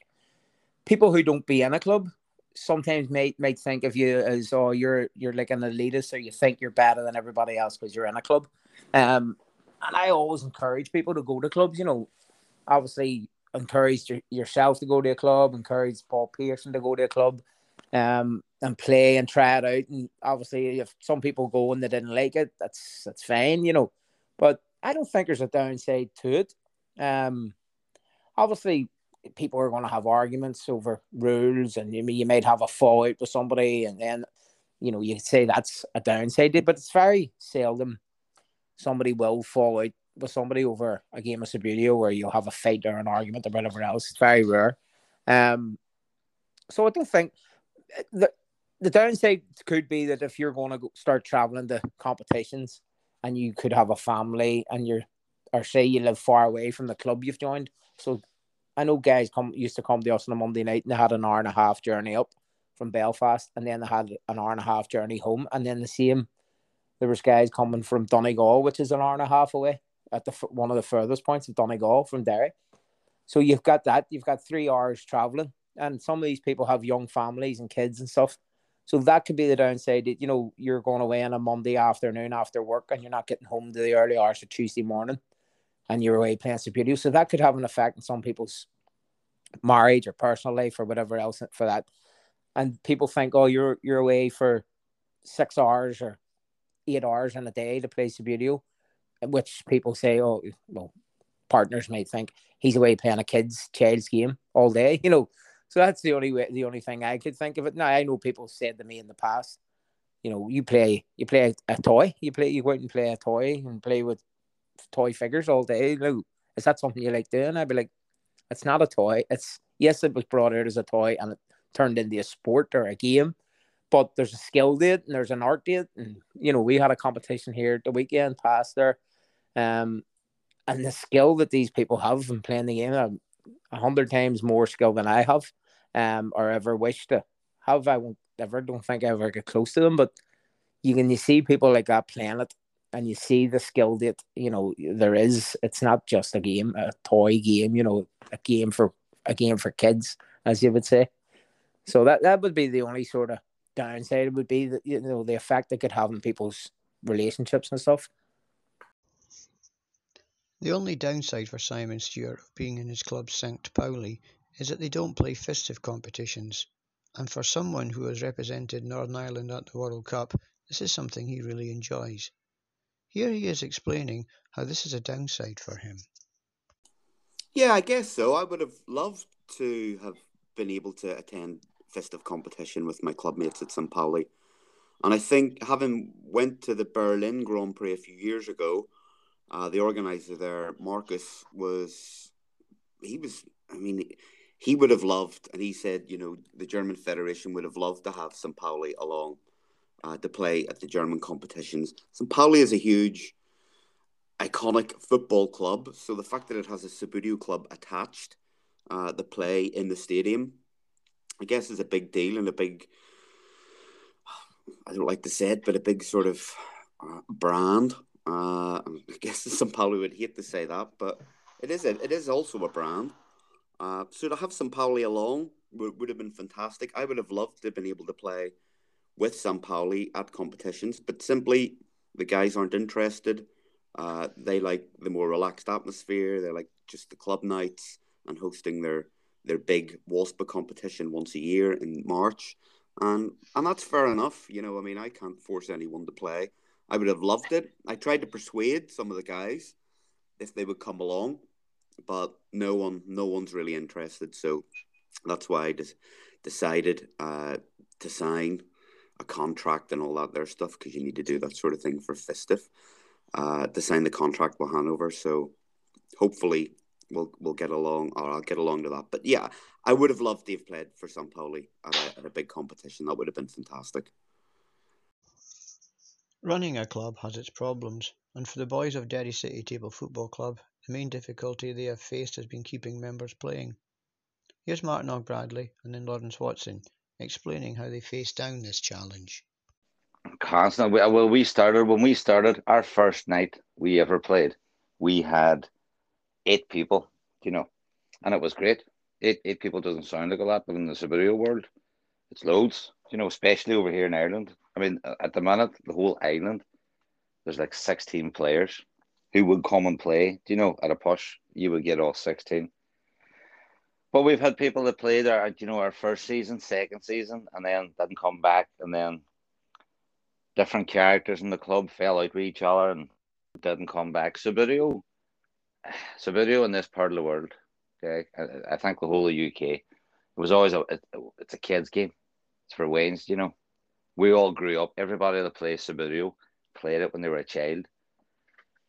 people who don't be in a club sometimes might might think of you as oh you're you're like an elitist or you think you're better than everybody else because you're in a club. Um, and I always encourage people to go to clubs. You know, obviously encourage your, yourself to go to a club, encourage Paul Pearson to go to a club, um, and play and try it out. And obviously, if some people go and they didn't like it, that's that's fine, you know. But I don't think there's a downside to it. Um, obviously, people are going to have arguments over rules, and you you might have a fallout with somebody, and then you know you say that's a downside, but it's very seldom somebody will fall out with somebody over a game of Subbuteo where you'll have a fight or an argument or whatever else. It's very rare. Um, so I don't think the the downside could be that if you're going to start traveling to competitions and you could have a family and you're or say you live far away from the club you've joined. So I know guys come used to come to us on a Monday night and they had an hour and a half journey up from Belfast and then they had an hour and a half journey home and then the same there was guys coming from Donegal, which is an hour and a half away at the one of the furthest points of Donegal from Derry. So you've got that. You've got three hours traveling, and some of these people have young families and kids and stuff. So that could be the downside. You know, you're going away on a Monday afternoon after work, and you're not getting home to the early hours of Tuesday morning, and you're away playing Subbuteo. So that could have an effect on some people's marriage or personal life or whatever else for that. And people think, oh, you're you're away for six hours or eight hours in a day to play Subbuteo. which people say, oh, well, partners might think he's away playing a kid's child's game all day, you know. So that's the only way, the only thing I could think of it. Now I know people said to me in the past, you know, you play, you play a, toy, you play, you go out and play a toy and play with toy figures all day. You know, is that something you like doing? I'd be like, it's not a toy. It's yes, it was brought out as a toy and it turned into a sport or a game, but there's a skill to it and there's an art to it. And you know, we had a competition here the weekend past there, um, and the skill that these people have in playing the game, a hundred times more skill than I have, um, or ever wish to have. I won't ever don't think I ever get close to them, but you can you see people like that playing it and you see the skill that you know there is it's not just a game a toy game you know a game for a game for kids as you would say so that that would be the only sort of downside It would be that you know the effect it could have on people's relationships and stuff the only downside for Simon Stewart of being in his club St. Pauli is that they don't play FISTF competitions, and for someone who has represented Northern Ireland at the World Cup, this is something he really enjoys. Here he is explaining how this is a downside for him. Yeah, I guess so. I would have loved to have been able to attend FISTF competition with my club mates at St. Pauli. And I think having went to the Berlin Grand Prix a few years ago, uh, the organizer there, Marcus, was he was. I mean, he would have loved, and he said, you know, the German Federation would have loved to have St. Pauli along uh, to play at the German competitions. St. Pauli is a huge, iconic football club, so the fact that it has a Subbuteo club attached, uh, the play in the stadium, I guess is a big deal and a big. I don't like to say it, but a big sort of uh, brand uh, I guess some Pauli would hate to say that, but it is a, it is also a brand. Uh, so to have St. Pauli along would, would have been fantastic. I would have loved to have been able to play with St. Pauli at competitions, but simply the guys aren't interested. Uh, they like the more relaxed atmosphere. They like just the club nights and hosting their their big WASPA competition once a year in March, and and that's fair enough. You know, I mean, I can't force anyone to play. I would have loved it. I tried to persuade some of the guys if they would come along, but no one, no one's really interested. So that's why I just decided uh, to sign a contract and all that there stuff because you need to do that sort of thing for FISTF. Uh, to sign the contract with Hanover. So hopefully we'll we'll get along, or I'll get along to that. But yeah, I would have loved to have played for. Pauli at a, at a big competition. That would have been fantastic. Running a club has its problems, and for the boys of Derry City Table Football Club, the main difficulty they have faced has been keeping members playing. Here's Martin Og Bradley and then Lawrence Watson explaining how they faced down this challenge. Constantly, uh, well, we started when we started our first night we ever played. We had eight people, you know, and it was great. Eight eight people doesn't sound like a lot, but in the Subbuteo world, it's loads, you know, especially over here in Ireland. I mean, at the minute, the whole island, there's like 16 players who would come and play. Do you know, at a push, you would get all 16. But we've had people that played our, you know, our first season, second season, and then didn't come back, and then different characters in the club fell out with each other and didn't come back. Subbuteo, Subbuteo in this part of the world, okay, I, I think the whole of UK, it was always a, it, it's a kids game. It's for Wayne's, you know we all grew up. Everybody that plays Subbuteo played it when they were a child.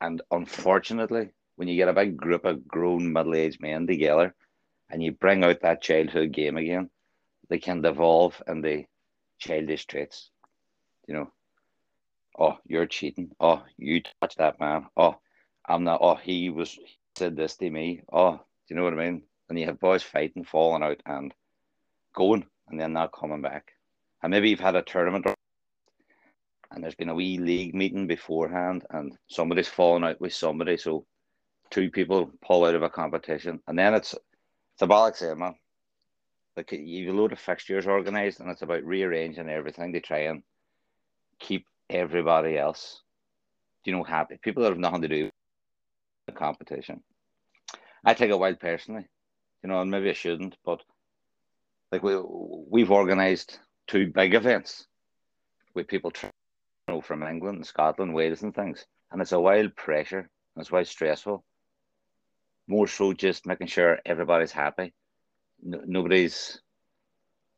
And unfortunately, when you get a big group of grown middle aged men together and you bring out that childhood game again, they can devolve into childish traits. You know, oh, you're cheating. Oh, you touched that man. Oh, I'm not. Oh, he was he said this to me. Oh, do you know what I mean? And you have boys fighting, falling out, and going, and then not coming back and maybe you've had a tournament and there's been a wee league meeting beforehand and somebody's fallen out with somebody so two people pull out of a competition. And then it's it's a bollock saying man like you've a load of fixtures organized and it's about rearranging everything to try and keep everybody else you know happy. People that have nothing to do with the competition. I take it wild personally you know and maybe i shouldn't but like we we've organized two big events with people you know, from England, Scotland, Wales, and things. and it's a wild pressure. That's why it's stressful. More so, just making sure everybody's happy. No, nobody's,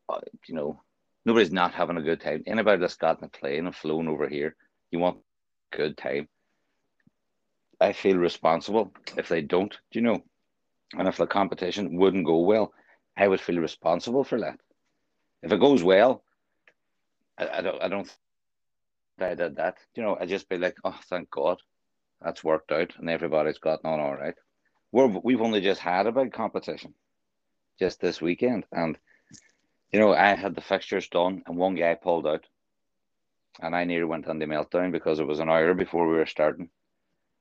uh, you know, nobody's not having a good time. Anybody that's gotten a plane and flown over here, you want a good time. I feel responsible if they don't, do you know? And if the competition wouldn't go well, I would feel responsible for that. If it goes well, I, I don't, I don't. I did that, you know. I just be like, oh, thank God, that's worked out, and everybody's gotten on all right. We're, we've only just had a big competition, just this weekend, and you know, I had the fixtures done, and one guy pulled out, and I nearly went on the meltdown because it was an hour before we were starting,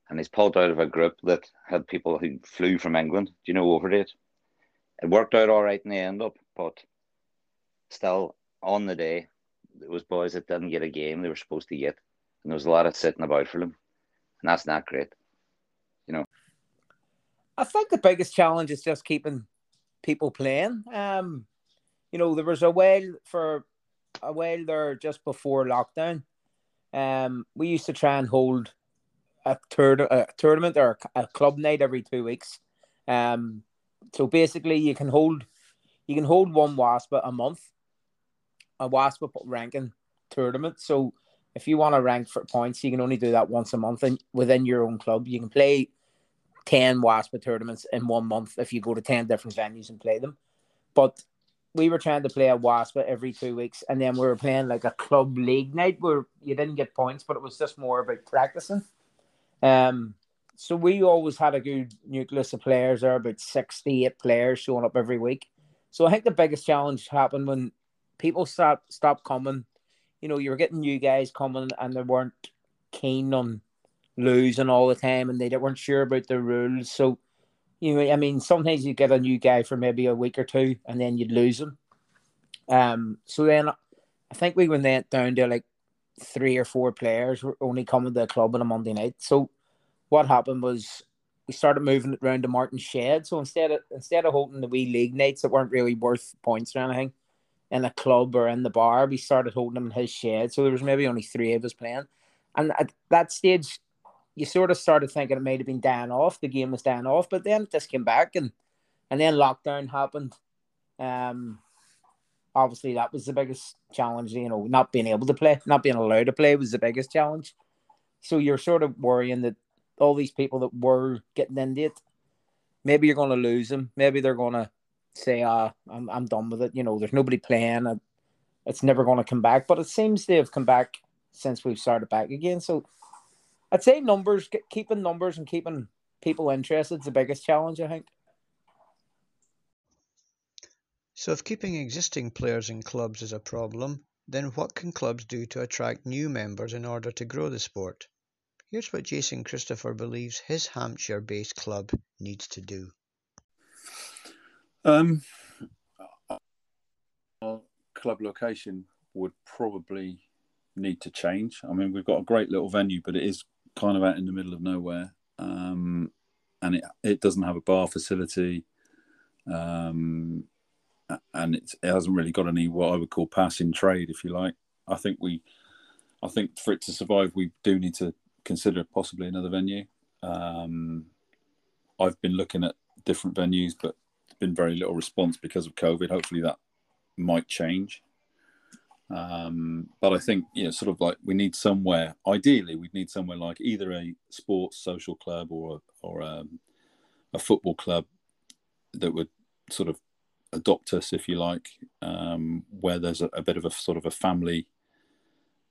and he's pulled out of a group that had people who flew from England. Do you know over it? It worked out all right in the end up, but still on the day, it was boys that didn't get a game they were supposed to get, and there was a lot of sitting about for them, and that's not great. You know. I think the biggest challenge is just keeping people playing. Um, you know, there was a while for a while there just before lockdown. Um, we used to try and hold a, tur- a tournament or a club night every two weeks. Um, so basically, you can hold you can hold one wasp a month, a wasp ranking tournament. So if you want to rank for points, you can only do that once a month, and within your own club, you can play ten wasp tournaments in one month if you go to ten different venues and play them. But we were trying to play a WASPA every two weeks, and then we were playing like a club league night where you didn't get points, but it was just more about practicing. Um, so we always had a good nucleus of players there, about 68 players showing up every week. So I think the biggest challenge happened when people stopped stopped coming. You know, you were getting new guys coming and they weren't keen on losing all the time and they weren't sure about the rules. So you know, I mean, sometimes you get a new guy for maybe a week or two, and then you'd lose him. Um, so then I think we went down to like three or four players were only coming to the club on a Monday night. So what happened was we started moving it around to Martin Shed. So instead of instead of holding the wee league nights that weren't really worth points or anything in a club or in the bar, we started holding them in his shed. So there was maybe only three of us playing. And at that stage, you sort of started thinking it might have been down off, the game was down off, but then it just came back and and then lockdown happened. Um obviously that was the biggest challenge, you know, not being able to play, not being allowed to play was the biggest challenge. So you're sort of worrying that all these people that were getting into it, maybe you're going to lose them. Maybe they're going to say, "Ah, I'm I'm done with it." You know, there's nobody playing. It's never going to come back. But it seems they have come back since we've started back again. So I'd say numbers, keeping numbers and keeping people interested is the biggest challenge, I think. So, if keeping existing players in clubs is a problem, then what can clubs do to attract new members in order to grow the sport? Here's what Jason Christopher believes his Hampshire based club needs to do. Um, our club location would probably need to change. I mean, we've got a great little venue, but it is kind of out in the middle of nowhere, um, and it it doesn't have a bar facility, um, and it hasn't really got any what I would call passing trade, if you like. I think we, I think for it to survive, we do need to consider possibly another venue. Um, I've been looking at different venues, but been very little response because of COVID. Hopefully that might change. Um, but I think you know, sort of like we need somewhere. Ideally, we'd need somewhere like either a sports social club or or um, a football club that would sort of adopt us, if you like, um, where there's a, a, bit of a sort of a family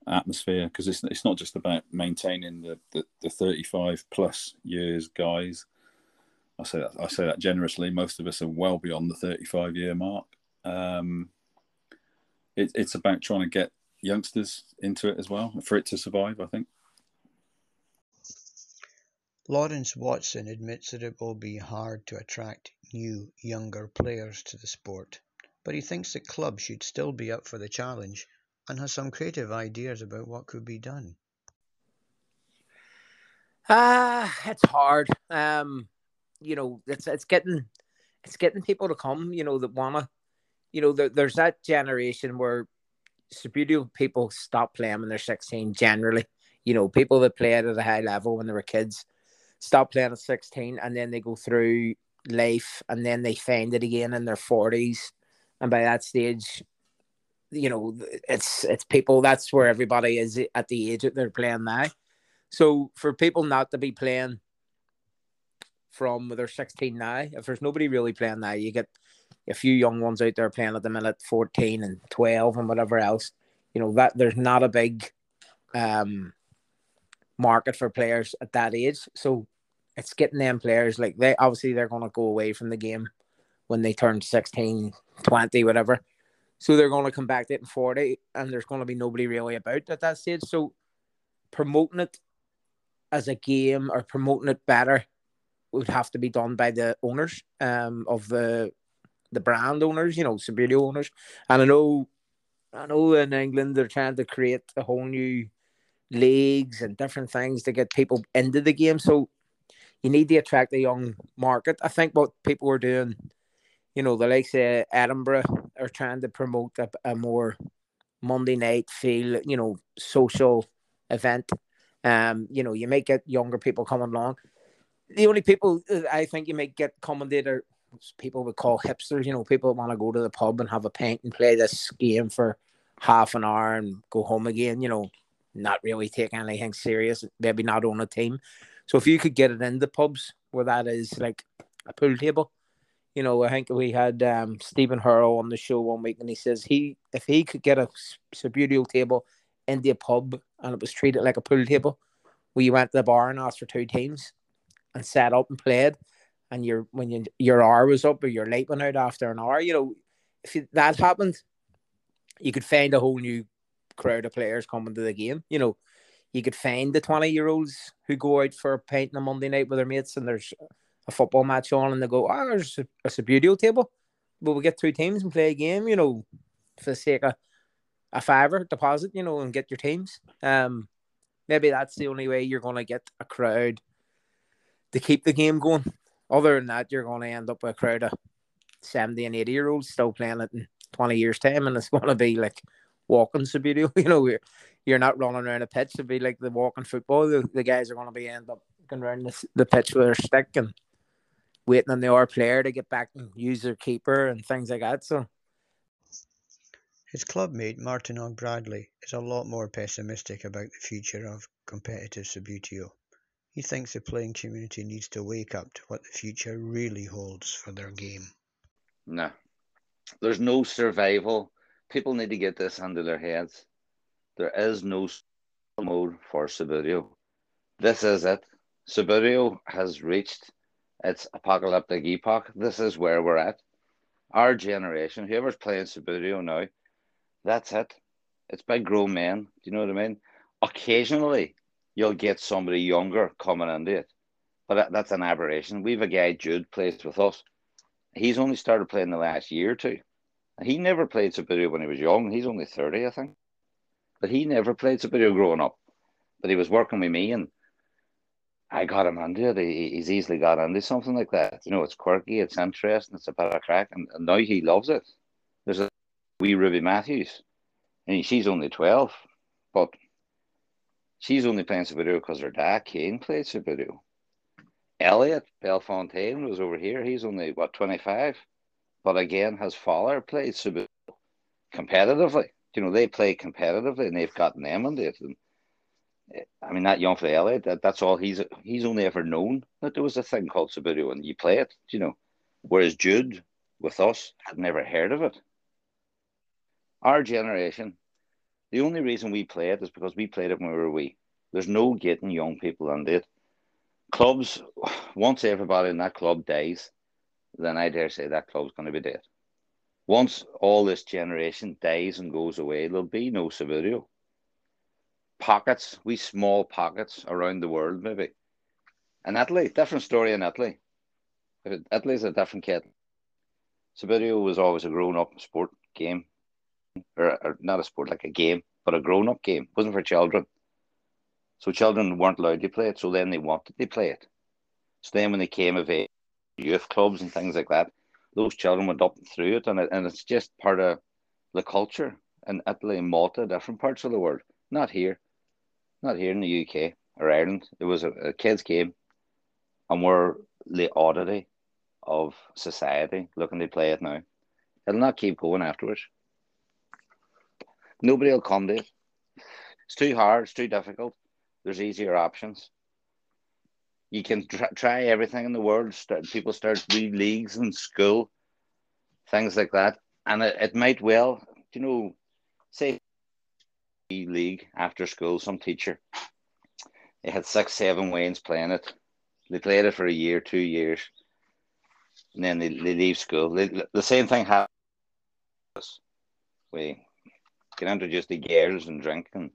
atmosphere because it's it's not just about maintaining the, the, the 35 plus years guys. I say that I say that generously. Most of us are well beyond the 35 year mark. Um, it, it's about trying to get youngsters into it as well for it to survive. I think. Lawrence Watson admits that it will be hard to attract new, younger players to the sport, but he thinks that clubs should still be up for the challenge and has some creative ideas about what could be done. Ah, uh, it's hard. Um, you know, it's it's getting it's getting people to come. You know that wanna you know, there, there's that generation where Subbuteo people stop playing when they're 16 generally. You know, people that played at a high level when they were kids stop playing at 16 and then they go through life and then they find it again in their 40s. And by that stage, you know, it's it's people that's where everybody is at the age that they're playing now. So for people not to be playing from they're 16 now, if there's nobody really playing now, you get a few young ones out there playing at the minute, 14 and 12 and whatever else. You know, that there's not a big um market for players at that age. So it's getting them players like they obviously they're gonna go away from the game when they turn 16, 20, whatever. So they're going to come back to it in 40, and there's going to be nobody really about at that stage. So promoting it as a game or promoting it better would have to be done by the owners um, of the the brand owners, you know, Subbuteo owners. And I know, I know in England they're trying to create a whole new leagues and different things to get people into the game. So you need to attract a young market. I think what people are doing, you know, the likes of Edinburgh are trying to promote a, a more Monday night feel, you know, social event. Um, you know, you may get younger people coming along. The only people I think you might get commentator people would call hipsters, you know, people want to go to the pub and have a pint and play this game for half an hour and go home again, you know, not really take anything serious, maybe not on a team. So if you could get it in the pubs where that is like a pool table, you know, I think we had um, Stephen Hurl on the show one week, and he says he if he could get a Subbuteo table in the pub and it was treated like a pool table, you went to the bar and asked for two teams and set up and played, and your when you, your hour was up or your late went out after an hour, you know, if that happened, you could find a whole new crowd of players coming to the game. You know, you could find the twenty year olds who go out for a pint on a Monday night with their mates, and there's a football match on and they go, oh, there's a, a Subbuteo table. But we get two teams and play a game, you know, for the sake of a fiver deposit, you know, and get your teams. Um, maybe that's the only way you're going to get a crowd to keep the game going. Other than that, you're going to end up with a crowd of 70 and 80 year olds still playing it in 20 years' time, and it's going to be like walking Subbuteo. You know, you're, you're not running around a pitch. It'll be like the walking football. The, the guys are going to be end up going around the, the pitch with their stick and waiting on the other player to get back and use their keeper and things like that. So his clubmate Martin Bradley is a lot more pessimistic about the future of competitive Subbuteo. He thinks the playing community needs to wake up to what the future really holds for their game. No, there's no survival. People need to get this under their heads. There is no mode for Subbuteo. This is it. Subbuteo has reached it's apocalyptic epoch. This is where we're at. Our generation, whoever's playing Subbuteo now, that's it. It's by grown men. Do you know what I mean? Occasionally, you'll get somebody younger coming into it, but that, that's an aberration. We've a guy Jude plays with us. He's only started playing the last year or two. He never played Subbuteo when he was young. He's only thirty, I think, but he never played Subbuteo growing up. But he was working with me, and I got him into it. He, he's easily got into something like that. You know, it's quirky, it's interesting, it's a bit of crack, and, and now he loves it. There's a wee Ruby Matthews, and she's only 12, but she's only playing Subbuteo because her dad, Kane, played Subbuteo. Elliot Bellefontaine was over here. He's only, what, 25? But again, his father played Subbuteo competitively. You know, they play competitively and they've gotten them. And I mean, that young for LA, that, that's all he's he's only ever known that there was a thing called Subbuteo and you play it, you know. Whereas Jude with us had never heard of it. Our generation, the only reason we play it is because we played it when we were wee. There's no getting young people into it. Clubs, once everybody in that club dies, then I dare say that club's going to be dead. Once all this generation dies and goes away, there'll be no Subbuteo pockets, we small pockets around the world, maybe. And Italy, different story in Italy. Italy's a different kettle. Subbuteo was always a grown up sport game, or, or, not a sport, like a game, but a grown up game. It wasn't for children. So children weren't allowed to play it, so then they wanted to play it. So then when they came of age, youth clubs and things like that, those children went up through it, and, it, and it's just part of the culture in Italy and Malta, different parts of the world. Not here not here in the UK or Ireland. It was a, a kids game, and we're the oddity of society looking to play it now. It'll not keep going afterwards. Nobody will come to it. It's too hard. It's too difficult. There's easier options. You can try, try everything in the world. People start new leagues in school, things like that, and it, it might well, you know, say league after school. Some teacher, they had six, seven Waynes playing it. They played it for a year, two years, and then they, they leave school. They, the same thing happens. We get introduced to girls and drinking,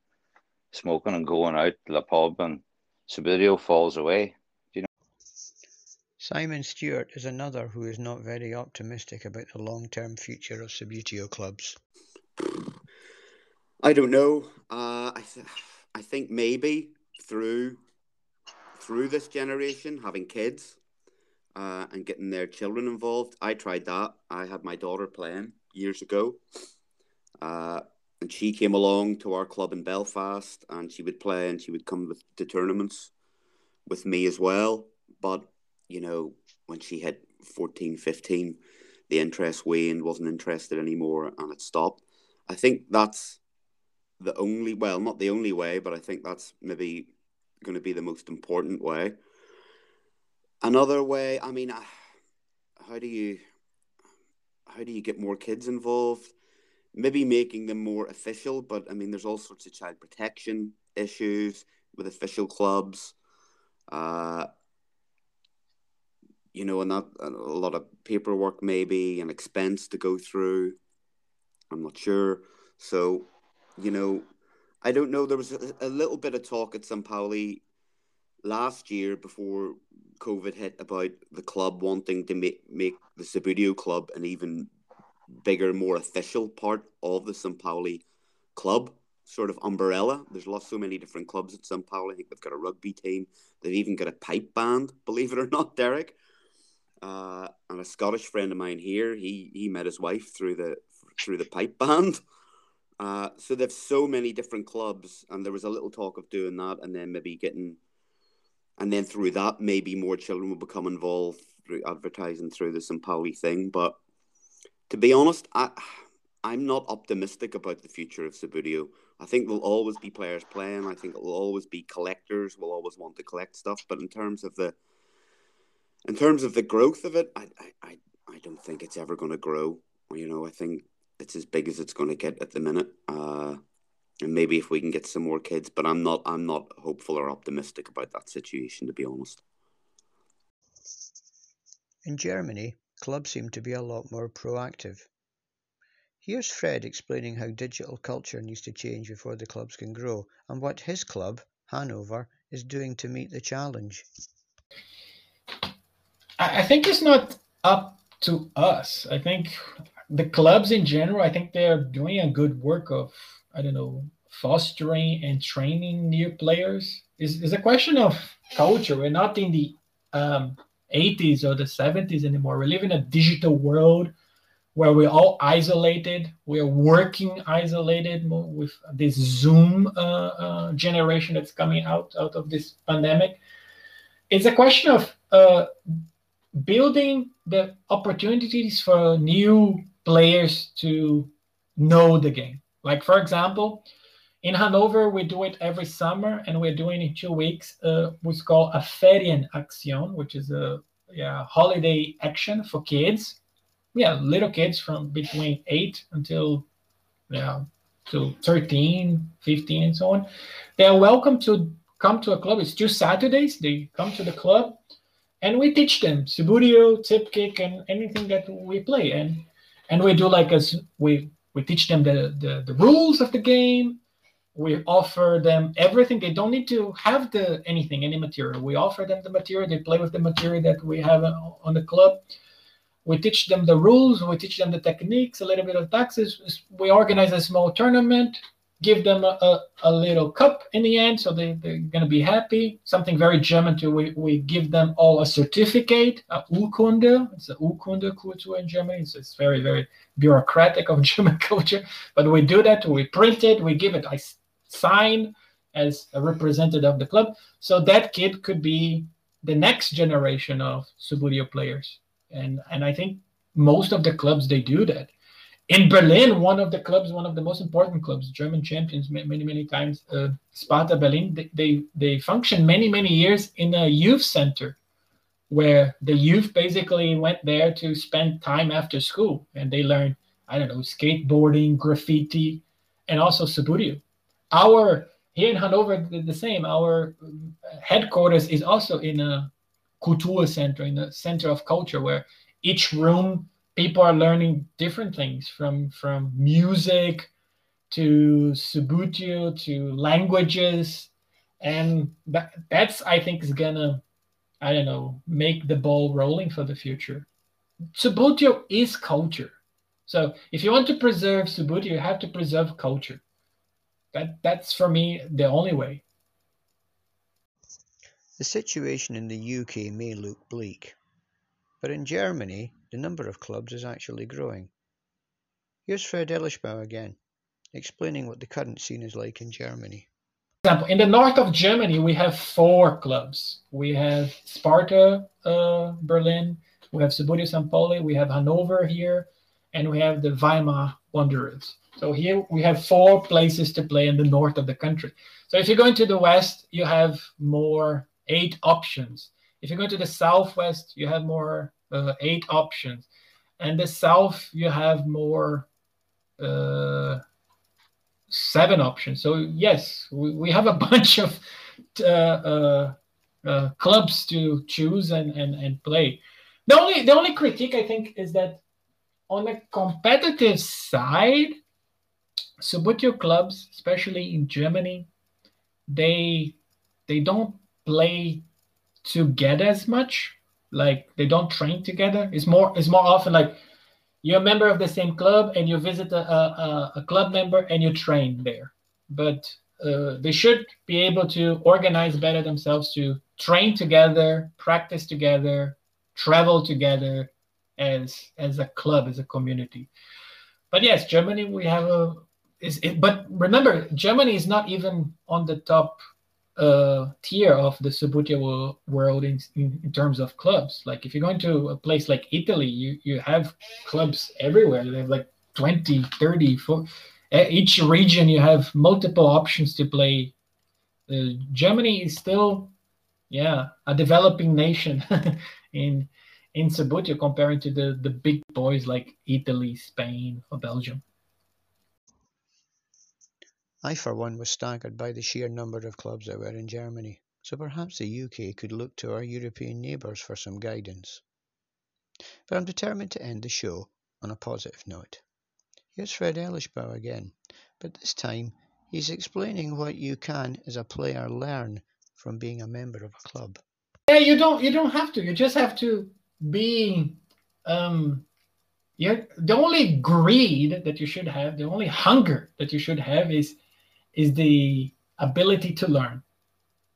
smoking and going out to the pub, and Subbuteo falls away. You know? Simon Stewart is another who is not very optimistic about the long-term future of Subbuteo clubs. I don't know. Uh, I th- I think maybe through through this generation having kids uh, and getting their children involved. I tried that. I had my daughter playing years ago, uh, and she came along to our club in Belfast, and she would play and she would come with, to tournaments with me as well. But you know, when she hit 14, 15, the interest waned, wasn't interested anymore, and it stopped. I think that's the only, well, not the only way, but I think that's maybe going to be the most important way. Another way, I mean, uh, how do you how do you get more kids involved? Maybe making them more official, but I mean, there's all sorts of child protection issues with official clubs. Uh, you know, and that a lot of paperwork maybe and expense to go through. I'm not sure. So, you know, I don't know. There was a, a little bit of talk at St. Pauli last year before COVID hit about the club wanting to make, make the Subbuteo club an even bigger, more official part of the St. Pauli club sort of umbrella. There's lots so many different clubs at St. Pauli. I think they've got a rugby team. They've even got a pipe band, believe it or not, Derek. Uh, and a Scottish friend of mine here, he he met his wife through the through the pipe band. Uh, so they've so many different clubs, and there was a little talk of doing that, and then maybe getting, and then through that, maybe more children will become involved through advertising through the. Pauli thing. But to be honest, I I'm not optimistic about the future of Subbuteo. I think there'll always be players playing. I think it'll always be collectors will always want to collect stuff. But in terms of the in terms of the growth of it, I I, I don't think it's ever going to grow. You know, I think it's as big as it's going to get at the minute. Uh, and maybe if we can get some more kids, but I'm not I'm not hopeful or optimistic about that situation to be honest. In Germany, clubs seem to be a lot more proactive. Here's Fred explaining how digital culture needs to change before the clubs can grow and what his club, Hanover, is doing to meet the challenge. I think it's not up to us. I think the clubs in general, I think they're doing a good work of, I don't know, fostering and training new players. It's, it's a question of culture. We're not in the um, 80s or the 70s anymore. We live in a digital world where we're all isolated. We're working isolated with this Zoom uh, uh, generation that's coming out out of this pandemic. It's a question of uh, building the opportunities for new players to know the game. Like, for example, in Hanover, we do it every summer and we're doing it in two weeks. Uh, what's called a Ferienaktion, which is a yeah, holiday action for kids. Yeah, little kids from between 8 until yeah, to 13, 15, and so on. They are welcome to come to a club. It's two Saturdays. They come to the club and we teach them Subbuteo, tip kick, and anything that we play. And and we do like as we we teach them the, the the rules of the game. We offer them everything. They don't need to have the anything, any material. We offer them the material. They play with the material that we have on the club. We teach them the rules. We teach them the techniques, a little bit of taxes. We organize a small tournament give them a, a, a, little cup in the end so they, they're going to be happy something very german too we, we give them all a certificate a urkunde it's a urkunde culture in germany it's, it's very very bureaucratic of german culture but we do that we print it we give it i sign as a representative of the club. So that kid could be the next generation of Subbuteo players. And and I think most of the clubs they do that. In Berlin, one of the clubs, one of the most important clubs, German champions many many times, uh, Sparta Berlin, they, they they function many many years in a youth center, where the youth basically went there to spend time after school and they learned I don't know skateboarding, graffiti, and also Subbuteo. Our here in Hanover, the same. Our headquarters is also in a culture center, in a center of culture, where each room people are learning different things from from music to Subbuteo to languages, and that, that's I think is gonna I don't know make the ball rolling for the future. Subbuteo is culture, so if you want to preserve Subbuteo, you have to preserve culture. That that's for me the only way. The situation in the UK may look bleak, but in Germany the number of clubs is actually growing. Here's Fred Elischbauer again, explaining what the current scene is like in Germany. Example, in the north of Germany, we have four clubs. We have Sparta uh, Berlin, we have Subbuteo St. Pauli, we have Hanover here, and we have the Weimar Wanderers. So here we have four places to play in the north of the country. So if you're going to the west, you have more eight options. If you go to the southwest, you have more uh, eight options, and the south you have more uh, seven options. So yes, we, we have a bunch of uh, uh, uh, clubs to choose and, and and play. The only the only critique I think is that on the competitive side, Subbuteo clubs, especially in Germany, they they don't play together as much. Like they don't train together. It's more it's more often like you're a member of the same club and you visit a, a, a club member and you train there. But uh, they should be able to organize better themselves to train together, practice together, travel together as as a club, as a community. But yes, Germany we have a is it, but remember, Germany is not even on the top uh, tier of the Subbuteo world in, in, in, terms of clubs. Like if you're going to a place like Italy, you, you have clubs everywhere. They have like 20, 30, 40. Each region, you have multiple options to play. Uh, Germany is still, yeah, a developing nation in in Subbuteo comparing to the, the big boys like Italy, Spain, or Belgium. I for one was staggered by the sheer number of clubs there were in Germany, so perhaps the UK could look to our European neighbours for some guidance. But I'm determined to end the show on a positive note. Here's Fred Elischbauer again, but this time he's explaining what you can as a player learn from being a member of a club. Yeah, you don't you don't have to. You just have to be um yeah the only greed that you should have, the only hunger that you should have is is the ability to learn.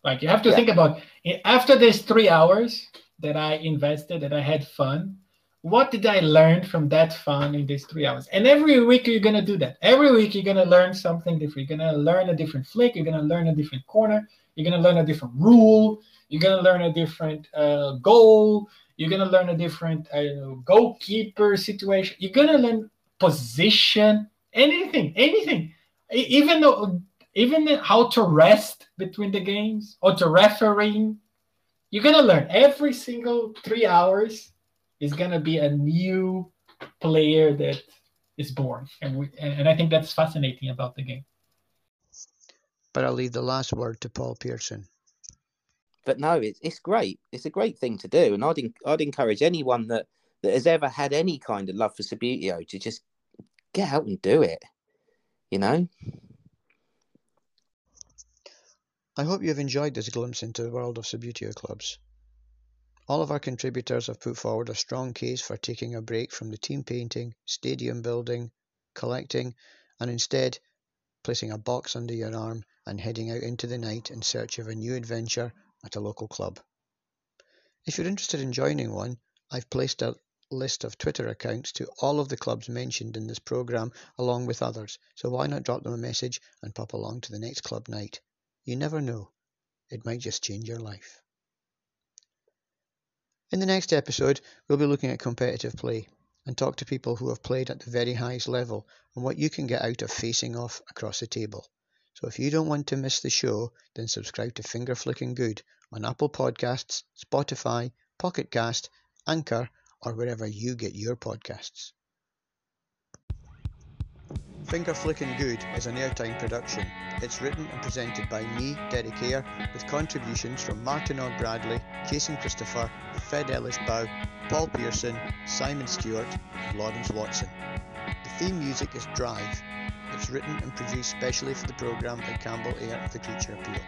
Like you have to yeah. think about after these three hours that I invested, that I had fun, what did I learn from that fun in these three hours? And every week you're gonna do that. Every week you're gonna learn something different. You're gonna learn a different flick. You're gonna learn a different corner. You're gonna learn a different rule. You're gonna learn a different uh, goal. You're gonna learn a different I goalkeeper situation. You're gonna learn position, anything, anything even though even how to rest between the games or to refereeing you're gonna learn. Every single three hours is gonna be a new player that is born. And we, and i think that's fascinating about the game. But i'll leave the last word to paul pearson. But no it's, it's great. It's a great thing to do. And i'd, I'd encourage anyone that that has ever had any kind of love for Subbuteo to just get out and do it you know? I hope you've enjoyed this glimpse into the world of Subbuteo clubs. All of our contributors have put forward a strong case for taking a break from the team painting, stadium building, collecting, and instead placing a box under your arm and heading out into the night in search of a new adventure at a local club. If you're interested in joining one, I've placed a list of Twitter accounts to all of the clubs mentioned in this program along with others, so why not drop them a message and pop along to the next club night? You never know. It might just change your life. In the next episode, we'll be looking at competitive play and talk to people who have played at the very highest level and what you can get out of facing off across the table. So if you don't want to miss the show, then subscribe to Finger Flicking Good on Apple Podcasts, Spotify, Pocket Cast, Anchor, or wherever you get your podcasts. Finger Flicking Good is an airtime production. It's written and presented by me, Derek Ayre, with contributions from Martin Og Bradley, Jason Christopher, Fred Ellis Bow, Paul Pearson, Simon Stewart, and Lawrence Watson. The theme music is Drive. It's written and produced specially for the programme by Campbell Ayre of the Creature Appeal.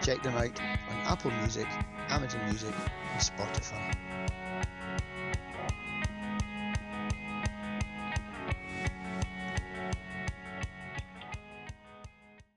Check them out on Apple Music, Amazon Music, and Spotify.